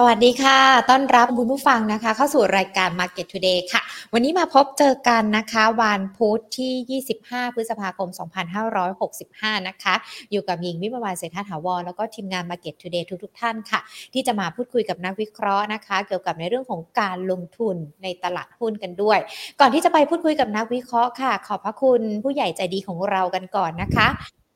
สวัสดีค่ะ ต้อนรับคุณผู้ฟังนะคะ เข้าสู่รายการ Market Today ค่ะ วันนี้มาพบเจอกันนะคะวันพุธที่ 25 พฤษภาคม 2565 นะคะ อยู่กับหญิงวิมวานเศรษฐาถาวร แล้วก็ทีมงาน Market Today ทุกๆท่านค่ะ ที่จะมาพูดคุยกับนักวิเคราะห์นะคะ เกี่ยวกับในเรื่องของการลงทุนในตลาดหุ้นกันด้วย ก่อนที่จะไปพูดคุยกับนักวิเคราะห์ค่ะ ขอบพระคุณผู้ใหญ่ใจดีของเรากันก่อนนะคะ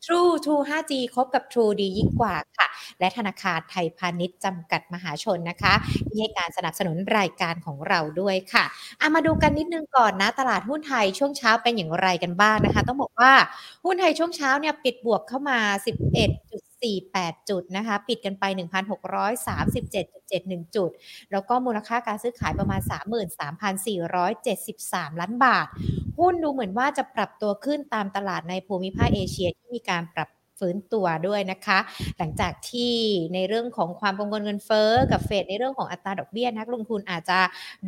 True True 5G คบกับ True ดียิ่งกว่าค่ะ และธนาคารไทยพาณิชย์จำกัดมหาชนนะคะที่ให้การสนับสนุนรายการของเราด้วยค่ะอามาดูกันนิดนึงก่อนนะ ตลาดหุ้นไทยช่วงเช้าเป็นอย่างไรกันบ้างนะคะ ต้องบอกว่าหุ้นไทยช่วงเช้าเนี่ยปิดบวกเข้ามา 11.4 48 จุดนะคะ ปิดกันไป 1,637.71 จุด แล้วก็มูลค่าการซื้อขายประมาณ 33,473 ล้านบาท หุ้นดูเหมือนว่าจะปรับตัวขึ้นตามตลาดในภูมิภาคเอเชียที่มีการปรับ ฟื้นตัวด้วยนะคะ หลังจากที่ในเรื่องของความกังวลเงินเฟ้อกับเฟดในเรื่องของอัตราดอกเบี้ยนักลงทุนอาจจะ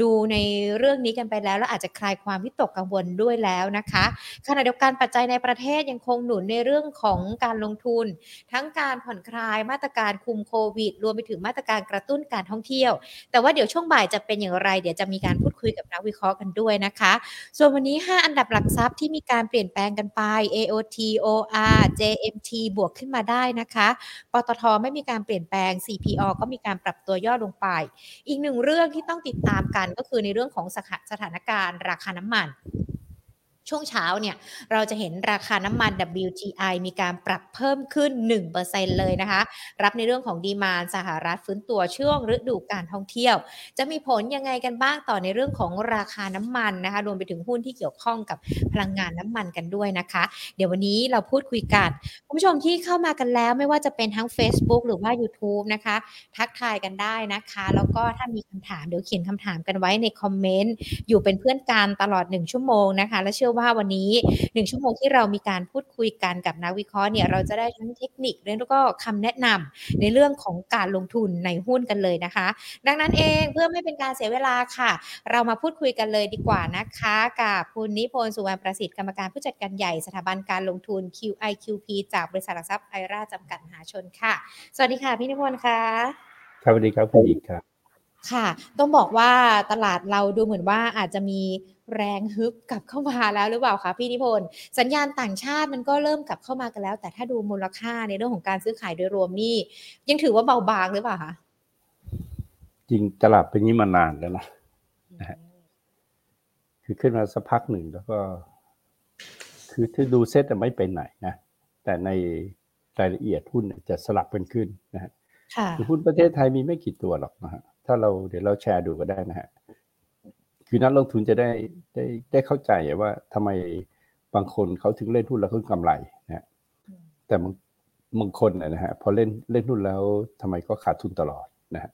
ดูในเรื่องนี้กันไปแล้ว แล้วอาจจะคลายความวิตกกังวลด้วยแล้วนะคะขณะเดียวกันปัจจัยในประเทศยังคงหนุนในเรื่องของการลงทุน ทั้งการผ่อนคลายมาตรการคุมโควิด รวมไปถึงมาตรการกระตุ้นการท่องเที่ยว แต่ว่าเดี๋ยวช่วงบ่ายจะเป็นอย่างไร เดี๋ยวจะมีการพูดคุยกับนักวิเคราะห์กันด้วยนะคะ ส่วนวันนี้ 5 อันดับหลักทรัพย์ที่มีการเปลี่ยนแปลงกันไป AOT OR JMT บวกขึ้นมาได้นะคะปตทไม่มีการเปลี่ยนแปลง CPO ก็มีการปรับตัวย่อลงไป อีกหนึ่งเรื่องที่ต้องติดตามกันก็คือในเรื่องของสถานการณ์ราคาน้ำมัน ช่วงเช้าเนี่ยเราจะเห็นราคาน้ำมัน WTI มีการปรับเพิ่มขึ้น 1%เลยนะคะ รับในเรื่องของดีมานสหรัฐฟื้นตัวช่วงฤดูการท่องเที่ยว จะมีผลยังไงกันบ้างต่อในเรื่องของราคาน้ำมันนะคะ รวมไปถึงหุ้นที่เกี่ยวข้องกับพลังงานน้ำมันกันด้วยนะคะ เดี๋ยววันนี้เราพูดคุยกันคุณผู้ชมที่เข้ามากันแล้วไม่ว่าจะเป็นทั้ง Facebook หรือว่า YouTube นะคะ ทักทายกันได้นะคะ แล้วก็ถ้ามีคำถามเดี๋ยวเขียนคำถามกันไว้ในคอมเมนต์อยู่เป็นเพื่อนกันตลอด 1 ชั่วโมงนะคะและเชื่อว่าวันนี้1ชั่วโมงที่เรามีการพูดคุยกันกับนักวิเคราะห์เนี่ยเราจะได้ทั้งเทคนิคแล้วก็คำแนะนำในเรื่องของการลงทุนในหุ้นกันเลยนะคะ ดังนั้นเองเพื่อไม่เป็นการเสียเวลาค่ะ เรามาพูดคุยกันเลยดีกว่านะคะ กับคุณนิพนธ์สุวรรณประสิทธิ์กรรมการผู้จัดการใหญ่สถาบันการลงทุน QIQP จากบริษัทหลักทรัพย์ไอราจำกัดมหาชนค่ะ สวัสดีค่ะพี่นิพนธ์ค่ะครับสวัสดีครับคุณหญิงครับค่ะ ต้องบอกว่าตลาดเราดูเหมือนว่าอาจจะมี แรงฮึบกลับเข้ามาแล้วหรือเปล่าคะพี่นิพนธ์สัญญาณต่างชาติมันก็เริ่มกลับเข้ามากันแล้ว แต่ถ้าดูมูลค่าในเรื่องของการซื้อขายโดยรวมนี่ยังถือว่าเบาบางหรือเปล่าคะจริงตลาดเป็นนี้มานานแล้วนะนะฮะคือขึ้นมาสักพักหนึ่งแล้วก็ คือถ้าดูเซ็ตไม่ไปไหนนะแต่ในรายละเอียดหุ้นจะสลับกันขึ้นนะฮะค่ะคือหุ้นประเทศไทยมีไม่กี่ตัวหรอกนะฮะถ้าเราเดี๋ยวเราแชร์ดูก็ได้นะฮะ คือนักลงทุนจะได้ได้ได้เข้าใจว่าทำไมบางคนเขาถึงเล่นหุ้นแล้วเขากำไรนะฮะแต่บางบางคนนะฮะพอเล่นเล่นหุ้นแล้วทำไมก็ขาดทุนตลอดนะฮะ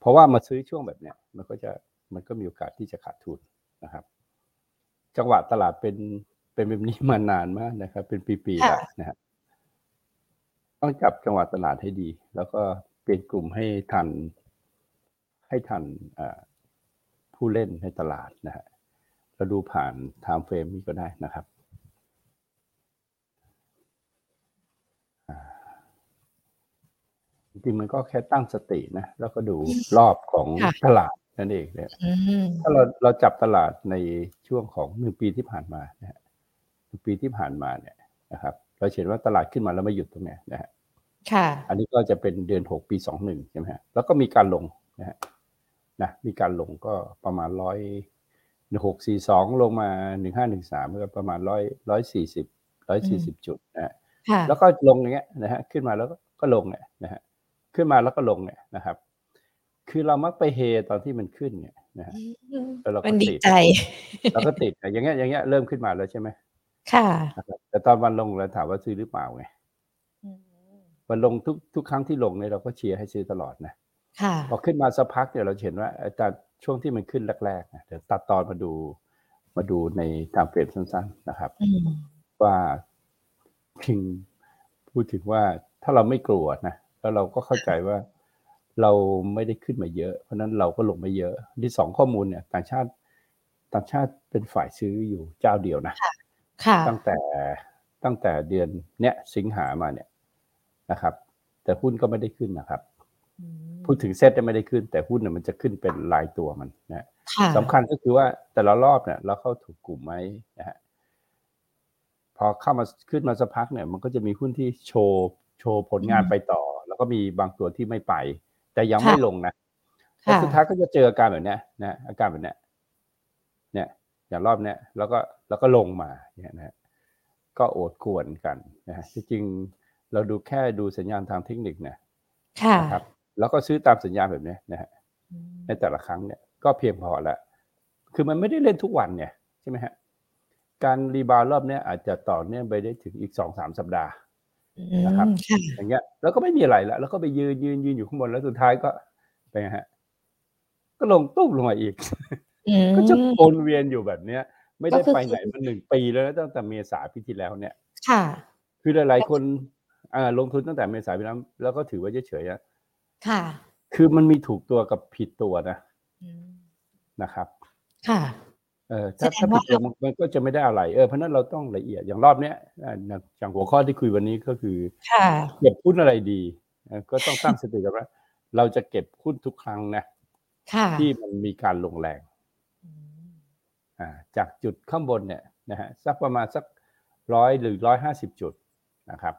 เพราะว่ามาซื้อช่วงแบบเนี้ยมันก็จะมันก็มีโอกาสที่จะขาดทุนนะครับ จังหวะตลาดเป็นเป็นแบบนี้มานานมากนะครับ เป็นปีๆแล้วนะฮะต้องจับจังหวะตลาดให้ดี แล้วก็เปลี่ยนกลุ่มให้ทันให้ทัน ผู้เล่นในตลาดนะฮะเราดูผ่าน time frame นี้ก็ได้นะครับจริงๆมันก็แค่ตั้งสตินะ แล้วก็ดูรอบของค่ะตลาดนั่นเองเนี่ยอืมถ้าเราเราจับตลาดในช่วงของหนึ่งปีที่ผ่านมานะฮะหนึ่งปีที่ผ่านมาเนี่ยนะครับ เราเห็นว่าตลาดขึ้นมาแล้วไม่หยุดตรงเนี้ยนะฮะค่ะ อันนี้ก็จะเป็นเดือนหกปีสองหนึ่งใช่ไหมฮะแล้วก็มีการลงนะฮะ นะมีการลงก็ประมาณร้อยหนึ่งหกสี่สองลงมาหนึ่งห้าหนึ่งสามก็ประมาณร้อยร้อยสี่สิบร้อยสี่สิบจุดนะฮะค่ะแล้วก็ลงอย่างเงี้ยนะฮะขึ้นมาแล้วก็ก็ลงเนี่ยนะฮะขึ้นมาแล้วก็ลงเนี่ยนะครับ คือเรามักไปเฮตอนที่มันขึ้นเนี่ยนะฮะแล้วเราก็มันดีติดใจเราก็ติดอะอย่างเงี้ยอย่างเงี้ยเริ่มขึ้นมาแล้วใช่ไหมค่ะนะครับแต่ตอนวันลงเราถามว่าซื้อหรือเปล่าไงวันลงทุกทุกครั้งที่ลงเนี่ยเราก็เชียร์ให้ซื้อตลอดนะค่ะ พอขึ้นมาสักพักเนี่ยเราเห็นว่าไอ้ตอนช่วงที่มันขึ้นแรกๆนะเดี๋ยวตัดตอนมาดูมาดูในตามเฟรมสั้น ๆนะครับอืมว่าถึงพูดถึงว่าถ้าเราไม่กลัวนะแล้วเราก็เข้าใจว่าเราไม่ได้ขึ้นมาเยอะ เพราะฉะนั้นเราก็ลงไม่เยอะ ที่สองข้อมูลเนี่ย ต่างชาติต่างชาติเป็นฝ่ายซื้ออยู่เจ้าเดียวนะค่ะตั้งแต่ตั้งแต่เดือนเนี้ยสิงหามาเนี่ยนะครับ แต่หุ้นก็ไม่ได้ขึ้นนะครับ พูดถึงเซ็ตไม่ได้ขึ้น แต่หุ้นเนี่ยมันจะขึ้นเป็นรายตัวมันนะสำคัญก็คือว่าแต่ละรอบเนี่ย เราเข้าถูกกลุ่มไหมนะฮะพอเข้ามาขึ้นมาสักพักเนี่ย มันก็จะมีหุ้นที่โชว์โชว์ผลงานไปต่อ แล้วก็มีบางตัวที่ไม่ไป แต่ยังไม่ลงนะแล้วสุดท้ายก็จะเจออาการแบบนี้นะอาการแบบนี้เนี่ยอย่างรอบเนี้ยแล้วก็แล้วก็ลงมาเนี่ยนะก็โอดควรกันนะฮะที่จริงเราดูแค่ดูสัญญาณทางเทคนิคเนี่ยนะครับ แล้วก็ซื้อตามสัญญาณแบบนี้นะฮะในแต่ละครั้งเนี่ยก็เพียงพอแล้วคือมันไม่ได้เล่นทุกวันเนี่ยใช่ไหมฮะการรีบาวรอบนี้อาจจะต่อเนื่องไปได้ถึงอีกสองสามสัปดาห์นะครับอย่างเงี้ยแล้วก็ไม่มีอะไรแล้วแล้วก็ไปยืนยืนยืนอยู่ข้างบนแล้วสุดท้ายก็เป็นไงฮะ ก็ลงตุ้มลงมาอีก ก็จะวนเวียนอยู่แบบเนี้ย ไม่ได้ไปไหนมาหนึ่งปีแล้วตั้งแต่เมษาปีที่แล้วเนี่ย ค่ะ คือหลายๆคนอ่าลงทุนตั้งแต่เมษาปีแล้วแล้วก็ถือว่าเฉยๆ ค่ะ คือมันมีถูกตัวกับผิดตัวนะนะครับ ค่ะเออถ้าถ้าผิดตัวมันก็จะไม่ได้อะไร เออเพราะนั้นเราต้องละเอียดอย่างรอบเนี้ยอย่างหัวข้อที่คุยวันนี้ก็คือเก็บหุ้นอะไรดีก็ต้องตั้งสติกับว่า เราจะเก็บหุ้นทุกครั้งนะที่มันมีการลงแรงอ่าจากจุดข้างบนเนี่ยนะฮะสักประมาณสักร้อยหรือร้อยห้าสิบจุดนะครับ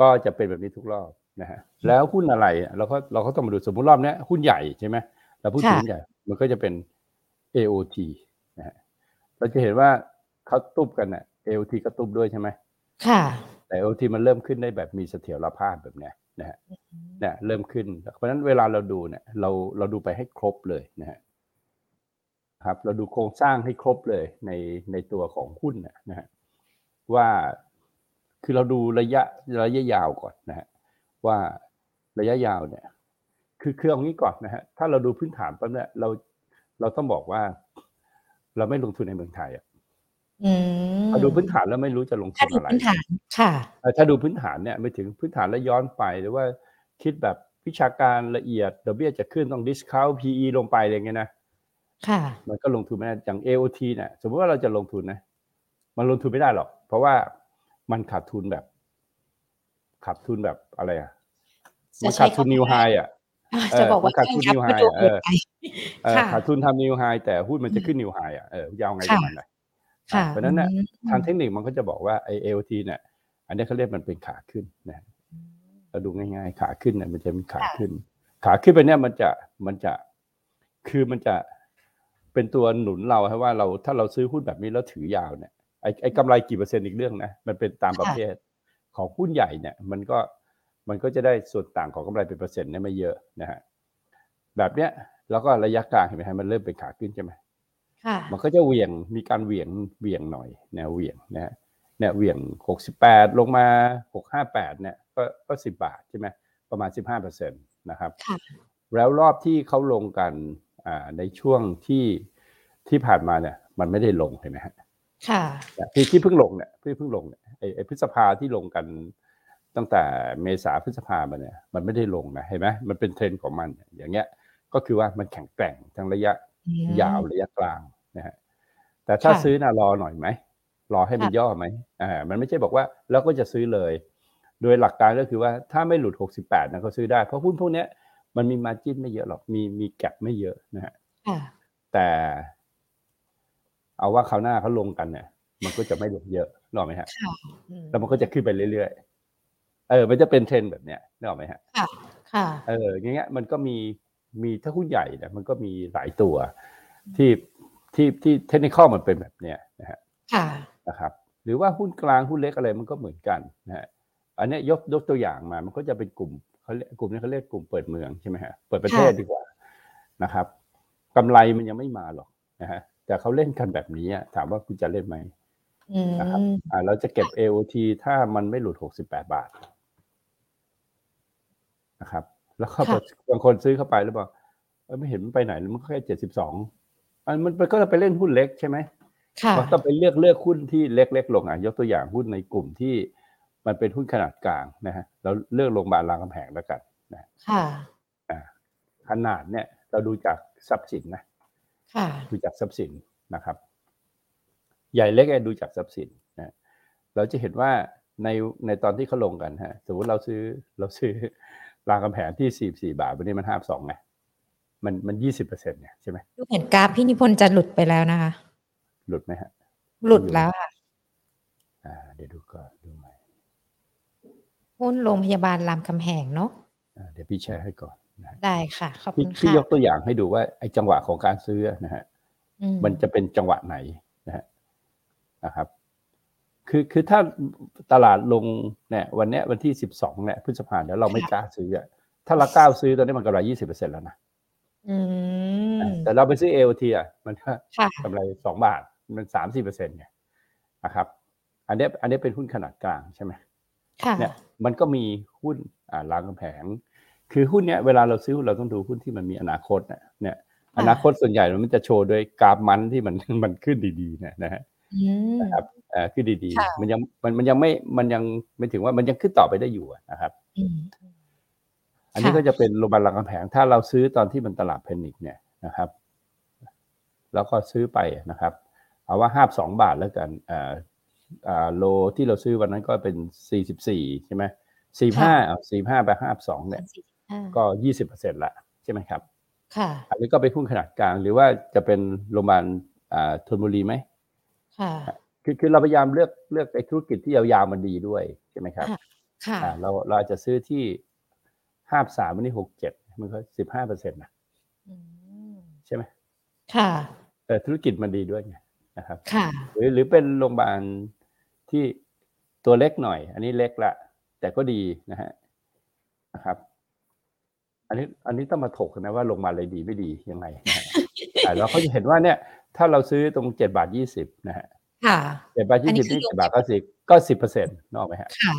ก็จะเป็นแบบนี้ทุกรอบ นะฮะแล้วหุ้นอะไรเราก็เราก็ต้องมาดูสมมติรอบนี้หุ้นใหญ่ใช่ไหมเราพูดถึงใหญ่ มันก็จะเป็น AOT นะฮะเราจะเห็นว่าเขาตุบกันอะ AOT ก็ตุบด้วยใช่ไหมค่ะ แต่ AOT มันเริ่มขึ้นได้แบบมีเสถียรภาพแบบเนี้ยนะฮะเนี่ยเริ่มขึ้น เพราะฉะนั้นเวลาเราดูเนี่ยเราเราดูไปให้ครบเลยนะฮะครับ เราดูโครงสร้างให้ครบเลยในในตัวของหุ้นนะฮะว่าคือเราดูระยะระยะยาวก่อนนะฮะ ว่าระยะยาวเนี่ย คือเครื่องนี้ก่อนนะฮะถ้าเราดูพื้นฐานปั๊บเนี่ยเราเราต้องบอกว่า เราไม่ลงทุนในเมืองไทยอะถ้าดูพื้นฐานแล้วไม่รู้จะลงทุนอะไรพื้นฐานค่ะ ถ้าดูพื้นฐานเนี่ยไม่ถึงพื้นฐานแล้วย้อนไปหรือว่าคิดแบบวิชาการละเอียดดอกเบี้ยจะขึ้นต้อง discount PE ลงไปอะไรเงี้ยนะ ค่ะ มันก็ลงทุนไม่ได้อย่าง AOT เนี่ยสมมติว่าเราจะลงทุนนะ มันลงทุนไม่ได้หรอก เพราะว่ามันขาดทุนแบบขาดทุนแบบอะไรอะ มันขาดทุนนิวไฮอะจะบอกว่าขาดทุนนิวไฮเออขาดทุนทำนิวไฮแต่หุ้นมันจะขึ้นนิวไฮอะเออยาวไงกับมันเพราะนั้นเนี่ยทางเทคนิคมันก็จะบอกว่าไอเอลทีเนี่ย อันนี้เขาเรียกมันเป็นขาขึ้นนะเราดูง่ายๆ ขาขึ้นเนี่ยมันจะมีขาขึ้น ขาขึ้นไปเนี่ยมันจะมันจะคือมันจะเป็นตัวหนุนเราให้ว่าเราถ้าเราซื้อหุ้นแบบนี้แล้วถือยาวเนี่ยไอ้ไอ้กำไรกี่เปอร์เซ็นต์อีกเรื่องนะมันเป็นตามประเภทของหุ้นใหญ่เนี่ย มันก็ มันก็จะได้ส่วนต่างของกำไรเป็นเปอร์เซ็นต์เนี่ยไม่เยอะนะฮะแบบเนี้ยแล้วก็ระยะกลางเห็นไหมฮะมันเริ่มเป็นขาขึ้นใช่ไหมมันก็จะเหวี่ยงมีการเหวี่ยงเหวี่ยงหน่อยแนวเหวี่ยงนะฮะเนี่ยเหวี่ยงหกสิบแปดลงมาหกห้าแปดเนี่ยก็ก็สิบบาทใช่ไหมประมาณสิบห้าเปอร์เซ็นต์นะครับแล้วรอบที่เขาลงกันอ่าในช่วงที่ที่ผ่านมาเนี่ยมันไม่ได้ลงเห็นไหมฮะค่ะที่ที่เพิ่งลงเนี่ยที่เพิ่งลงเนี่ยไอ้พฤษภาที่ลงกัน ตั้งแต่เมษาพฤษภามาเนี่ยมันไม่ได้ลงนะเห็นไหมมันเป็นเทรนด์ของมัน อย่างเงี้ยก็คือว่ามันแข็งแกร่งทั้งระยะยาวระยะกลางนะฮะแต่ถ้าซื้อนะรอหน่อยไหมรอให้มันย่อไหมอ่ามันไม่ใช่บอกว่าเราก็จะซื้อเลย โดยหลักการก็คือว่าถ้าไม่หลุด 68นะก็ซื้อได้ เพราะหุ้นพวกนี้มันมีมาจิ้นไม่เยอะหรอกมีมีแก็บไม่เยอะนะฮะแต่เอาว่าเขาหน้าเขาลงกันเนี่ย มันก็จะไม่ลงเยอะหรอไหมฮะแล้วมันก็จะขึ้นไปเรื่อยๆ เออ มันจะเป็นเทรนแบบเนี้ยนึกออกไหมฮะ ค่ะ ค่ะ เอออย่างเงี้ย มันก็มี มีถ้าหุ้นใหญ่เนี่ย มันก็มีหลายตัว ที่ ที่ ที่เทคนิคมันเป็นแบบเนี้ยนะฮะนะครับ หรือว่าหุ้นกลางหุ้นเล็กอะไรมันก็เหมือนกันนะฮะ อันนี้ยก ยกตัวอย่างมา มันก็จะเป็นกลุ่มเขาเรียกกลุ่มนี้เขาเรียกกลุ่มเปิดเมืองใช่ไหมฮะ เปิดประเทศดีกว่า นะครับกำไรมันยังไม่มาหรอกนะฮะ แต่เขาเล่นกันแบบนี้ถามว่าคุณจะเล่นไหมนะครับอ่าเราจะเก็บ AOT ถ้ามันไม่หลุดหกสิบแปดบาท นะครับ แล้วก็บางคนซื้อเข้าไปแล้วบอกไม่เห็นมันไปไหนมันแค่เจ็ดสิบสองมันก็จะไปเล่นหุ้นเล็กใช่ไหมมันต้องไปเลือกเลือกหุ้นที่เล็กๆลงอะยกตัวอย่างหุ้นในกลุ่มที่มันเป็นหุ้นขนาดกลางนะฮะเราเลือกโรงพยาบาลรางกำแหงแล้วกันนะค่ะขนาดเนี่ยเราดูจากทรัพย์สินนะค่ะดูจากทรัพย์สินนะครับ ใหญ่เล็กดูจากทรัพย์สินนะเราจะเห็นว่าในในตอนที่เขาลงกันฮะสมมติเราซื้อเราซื้อ รามคำแหงที่สี่สี่บาท วันนี้มันห้าสองไงมันมันยี่สิบเปอร์เซ็นต์เนี่ยใช่ไหมดูเห็นกราฟพี่นิพนธ์จะหลุดไปแล้วนะคะ หลุดไหมฮะ หลุดแล้วค่ะอ่าเดี๋ยวดูก่อนดูใหม่หุ้นโรงพยาบาลรามคำแหงเนาะอ่าเดี๋ยวพี่แชร์ให้ก่อนนะฮะได้ค่ะขอบพี่คุณพี่ค่ะยกตัวอย่างให้ดูว่าไอ้จังหวะของการซื้อนะฮะอืมันจะเป็นจังหวะไหนนะฮะนะครับ คือคือถ้าตลาดลงเนี่ยวันเนี้ยวันที่สิบสองเนี่ยพฤษภาเนี่ยเราไม่กล้าซื้ออะถ้าเรากล้าซื้อตอนนี้มันกำไรยี่สิบเปอร์เซ็นต์แล้วนะอืมแต่เราไปซื้อเอ t ทีอะมันก็ค่ะกำไรสองบาทมันสามสี่เปอร์เซ็นต์ไงนะครับ อันเนี้ยอันเนี้ยเป็นหุ้นขนาดกลางใช่ไหมค่ะเนี่ยมันก็มีหุ้นอ่ารามคำแหงคือหุ้นเนี้ยเวลาเราซื้อเราต้องดูหุ้นที่มันมีอนาคตนะเนี่ยอนาคตส่วนใหญ่มันจะโชว์โดยกราฟมันที่มันมันขึ้นดีๆเนี่ยนะฮะอืม นะครับเอ่อขึ้นดีค่ะๆมันยังมันมันยังไม่มันยังไม่ถึงว่ามันยังขึ้นต่อไปได้อยู่อะนะครับอืมอันนี้ค่ะก็จะเป็นโรงพยาบาลรามคำแหงถ้าเราซื้อตอนที่มันตลาดแพนิคเนี่ยนะครับ แล้วก็ซื้อไปนะครับ เอาว่าห้าสองบาทแล้วกันอ่าอ่าโลที่เราซื้อวันนั้นก็เป็นสี่สิบสี่ใช่ไหมสี่ห้าสี่ห้าไปห้าสองเนี่ยอ่าก็ยี่สิบเปอร์เซ็นต์ละใช่ไหมครับ ค่ะ อันนี้ก็เป็นหุ้นขนาดกลาง หรือว่าจะเป็นโรงพยาบาลอ่าธนบุรีไหม ค่ะคือคือเราพยายามเลือกเลือกไอ้ธุรกิจที่ยาวๆมันดีด้วยใช่ไหมครับ ค่ะค่ะอ่าเราเราอาจจะซื้อที่ห้าสามวันนี้หกเจ็ดมันก็สิบห้าเปอร์เซ็นต์นะอืมใช่ไหมค่ะเออธุรกิจมันดีด้วยไงนะครับ ค่ะ หรือหรือเป็นโรงพยาบาลที่ตัวเล็กหน่อย อันนี้เล็กละ แต่ก็ดีนะฮะนะครับ อันนี้อันนี้ต้องมาถกกันนะว่าโรงพยาบาลอะไรดีไม่ดียังไงนะฮะอ่าเราก็จะเห็นว่าเนี่ย ถ้าเราซื้อตรงเจ็ดบาทยี่สิบนะฮะค่ะเจ็ดบาทอันยี่นี้สิบคือนี่เจ็ดบาทก็สิบก็สิบเปอร์เซ็นต์นกออกไหมฮะค่ะ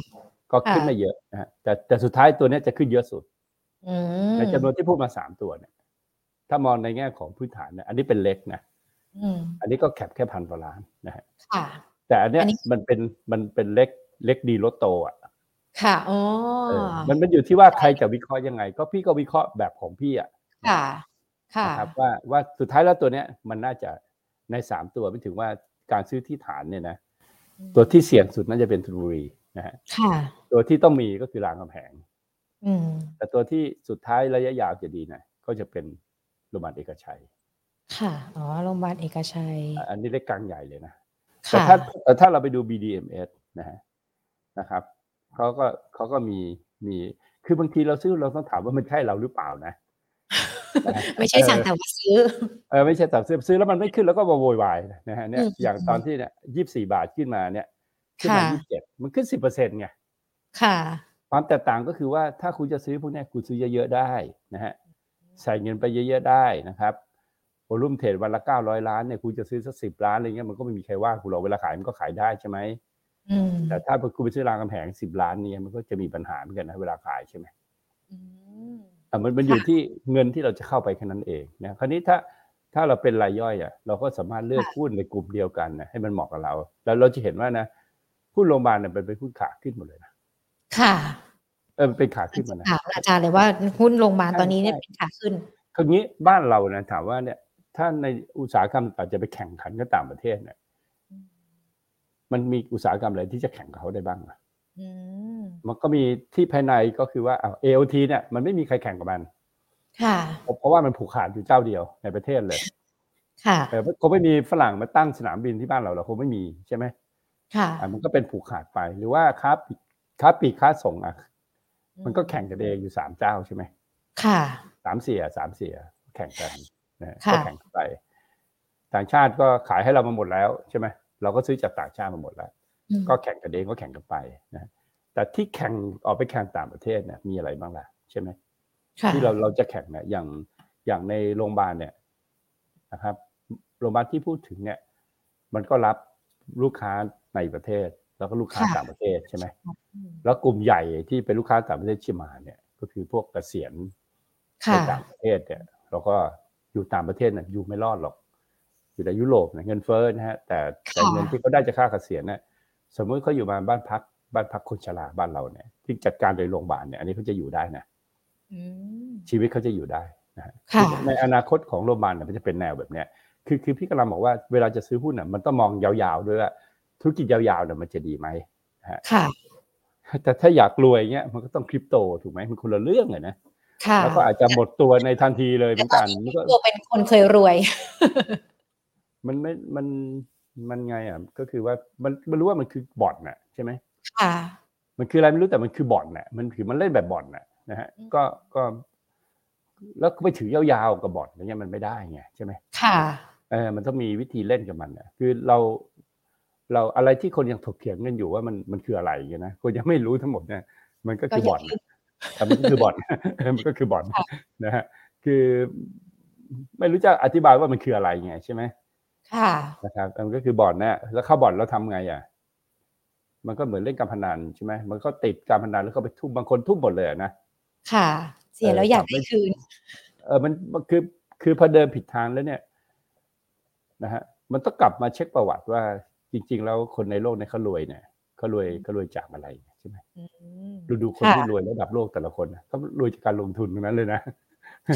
ก็ขึ้นค่ะไม่เยอะนะฮะแต่แต่สุดท้ายตัวเนี้ยจะขึ้นเยอะสุดอืมในจำนวนที่พูดมาสามตัวเนี่ย ถ้ามองในแง่ของพื้นฐานเนี่ยอันนี้เป็นเล็กนะอืมอันนี้ก็แคปแค่พันกว่าล้านนะฮะค่ะแต่อันเนี้ยอันนี้มันเป็นมันเป็นเล็กเล็กดีลดโตอะ ค่ะอ๋อเออมันมันอยู่ที่ว่าใครจะวิเคราะห์ยังไง ก็พี่ก็วิเคราะห์แบบของพี่อะ ค่ะ ค่ะนะครับว่าว่าสุดท้ายแล้วตัวเนี้ยมันน่าจะ ในสามตัวไม่ถึงว่าการซื้อที่ฐานเนี่ยนะตัวที่เสี่ยงสุดน่าจะเป็นธนบุรีนะฮะค่ะตัวที่ต้องมีก็คือรามคำแหงอืมแต่ตัวที่สุดท้ายระยะยาวจะดีหนะก็จะเป็นโรงพยาบาลเอกชัย ค่ะ อ๋อ โรงพยาบาลเอกชัยอะอันนี้เล็กกลางใหญ่เลยนะ แต่ค่ะถ้าแต่ถ้าเราไปดู BDMs นะฮะนะครับเขาก็เขาก็มีมี คือบางทีเราซื้อเราต้องถามว่ามันใช่เราหรือเปล่านะ ไม่ใช่สั่งแต่ว่าซื้อเออไม่ใช่แต่ซื้อซื้อแล้วมันไม่ขึ้นแล้วก็มาโวยวายนะฮะเนี่ยอืมอย่างตอนที่เนี่ยยี่สี่บาทขึ้นมาเนี่ยขึ้นมาค่ะยี่สิบเจ็ดมันขึ้นสิบเปอร์เซ็นต์ไงค่ะความแตกต่างก็คือว่าถ้าคุณจะซื้อพวกเนี้ยคุณซื้อเยอะๆได้นะฮะใส่เงินไปเยอะๆได้นะครับโวลุ่มเทรดวันละเก้าร้อยล้านเนี่ยคุณจะซื้อสักสิบล้านอะไรเงี้ยมันก็ไม่มีใครว่าคุณหรอกเวลาขายมันก็ขายได้ใช่ไหมอืมแต่ถ้าคุณไปซื้อรามคำแหงสิบล้านเนี่ยมันก็จะมีปัญหาเหมือนกันนะเวลาขายใช่ไหมอื มอะมันมันอยู่ที่เงินที่เราจะเข้าไปแค่นั้นเองนะคราวนี้ถ้าถ้าเราเป็นรายย่อยอะเราก็สามารถเลือกหุ้นในกลุ่มเดียวกันนะให้มันเหมาะกับเรา แล้วเราจะเห็นว่านะหุ้นโรงพยาบาลเนี่ยเป็นเป็นหุ้นขาขึ้นหมดเลยนะค่ะเออมันเป็นขาขึ้นหมานะถามอาจารย์เลยว่าหุ้นโรงพยาบาลตอนนี้เนี่ยใช่เป็นขาขึ้นคราวนี้บ้านเรานะถามว่าเนี่ยถ้าในอุตสาหกรรมอาจจะไปแข่งขันกับต่างประเทศเนี่ยมันมีอุตสาหกรรมอะไรที่จะแข่งกับเขาได้บ้างอะอื มมันก็มีที่ภายในก็คือว่าเอา AOT เนี่ยมันไม่มีใครแข่งกับมัน ค่ะเพราะเพราะว่ามันผูกขาดอยู่เจ้าเดียวในประเทศเลย ค่ะเออคงไม่มีฝรั่งมาตั้งสนามบินที่บ้านเราเราคงไม่มีใช่ไหมค่ะอะมันก็เป็นผูกขาดไปหรือว่าค้าปลีกค้าปลีกค้าส่งอะ มันก็แข่งกันเองอยู่สามเจ้าใช่ไหมค่ะสามเสียสามเสียแข่งกันนะค่ะก็แข่งกันไป ต่างชาติก็ขายให้เรามาหมดแล้วใช่ไหมเราก็ซื้อจากต่างชาติมาหมดแล้วอืม ก็แข่งกันเองก็แข่งกันไปนะแต่ที่แข่งออกไปแข่งต่างประเทศเนี่ยมีอะไรบ้างล่ะใช่ไหมค่ะที่เราเราจะแข่งเนี่ยอย่างอย่างในโรงพยาบาลเนี่ยนะครับโรงพยาบาลที่พูดถึงเนี่ย มันก็รับลูกค้าในประเทศ แล้วก็ลูกค้าค่ะต่างประเทศใช่ไหมอืมแล้วกลุ่มใหญ่ที่เป็นลูกค้าต่างประเทศที่มาเนี่ย ก็คือพวกเกษียณในค่ะต่างประเทศเนี่ย เราก็อยู่ต่างประเทศเนี่ยอยู่ไม่รอดหรอก อยู่ในยุโรปเนี่ยเงินเฟ้อนะฮะแต่แต่ค่ะเงินที่เขาได้จากค่าเกษียณเนี่ย สมมติเขาอยู่มาบ้านพัก บ้านพักคนชราบ้านเราเนี่ยที่จัดการโดยโรงพยาบาลเนี่ยอันนี้เขาจะอยู่ได้นะอืมชีวิตเขาจะอยู่ได้นะฮะค่ะในอนาคตของโรงพยาบาลเนี่ยมันจะเป็นแนวแบบเนี้ยคือคือพี่กำลังบอกว่าเวลาจะซื้อหุ้นอะมันต้องมองยาวๆด้วยว่าธุรกิจยาวๆเนี่ยมันจะดีไหมค่ะแต่ถ้าอยากรวยเงี้ยมันก็ต้องคริปโตถูกไหมมันคนละเรื่องอะนะค่ะแล้วก็อาจจะหมดตัวในทันทีเลยเหแต่มือนตอกันนนี้มันก็ตัวเป็นคนเคยรวย มันไม่มัน มันไงอะก็คือว่ามันมันรู้ว่ามันคือบ่อนน่ะใช่ไหมค่ะมันคืออะไรไม่รู้แต่มันคือบ่อนน่ะ มันคือมันเล่นแบบบ่อนน่ะนะฮะอืมก็ก็ แล้วก็ไปถือยาวๆกับบ่อนอย่างเงี้ยมันไม่ได้ไงใช่ไหมค่ะเออมันต้องมีวิธีเล่นกับมันนะคือเรา เราอะไรที่คนยังถกเถียงกันอยู่ว่ามันมันคืออะไรอย่างเงี้ยนะคนยังไม่รู้ทั้งหมดเนี่ยมันก็คือบ่อนนะแต่มันก็คือบ่อนมันก็คือบ่อนค่ะนะฮะคือไม่รู้จะอธิบายว่ามันคืออะไรไงใช่ไหม ค่ะนะครับมันก็คือบ่อนนะแล้วเข้าบ่อนแล้วทำไงอะ มันก็เหมือนเล่นการพนันใช่ไหมมันก็ติดการพนันแล้วก็ไปทุ่มบางคนทุ่มหมดเลยอะนะค่ะ เสียแล้วอยากได้คืน เออมันมันคือคือพอเดินผิดทางแล้วเนี่ย นะฮะมันต้องกลับมาเช็คประวัติว่าจริง ๆ แล้วคนในโลกเนี่ยเขารวยเนี่ยเขารวยเขารวยจากอะไรใช่ไหมอืมดูดูคนค่ะที่รวยระดับโลกแต่ละคนนะเขารวยจากการลงทุนทั้งนั้นเลยนะ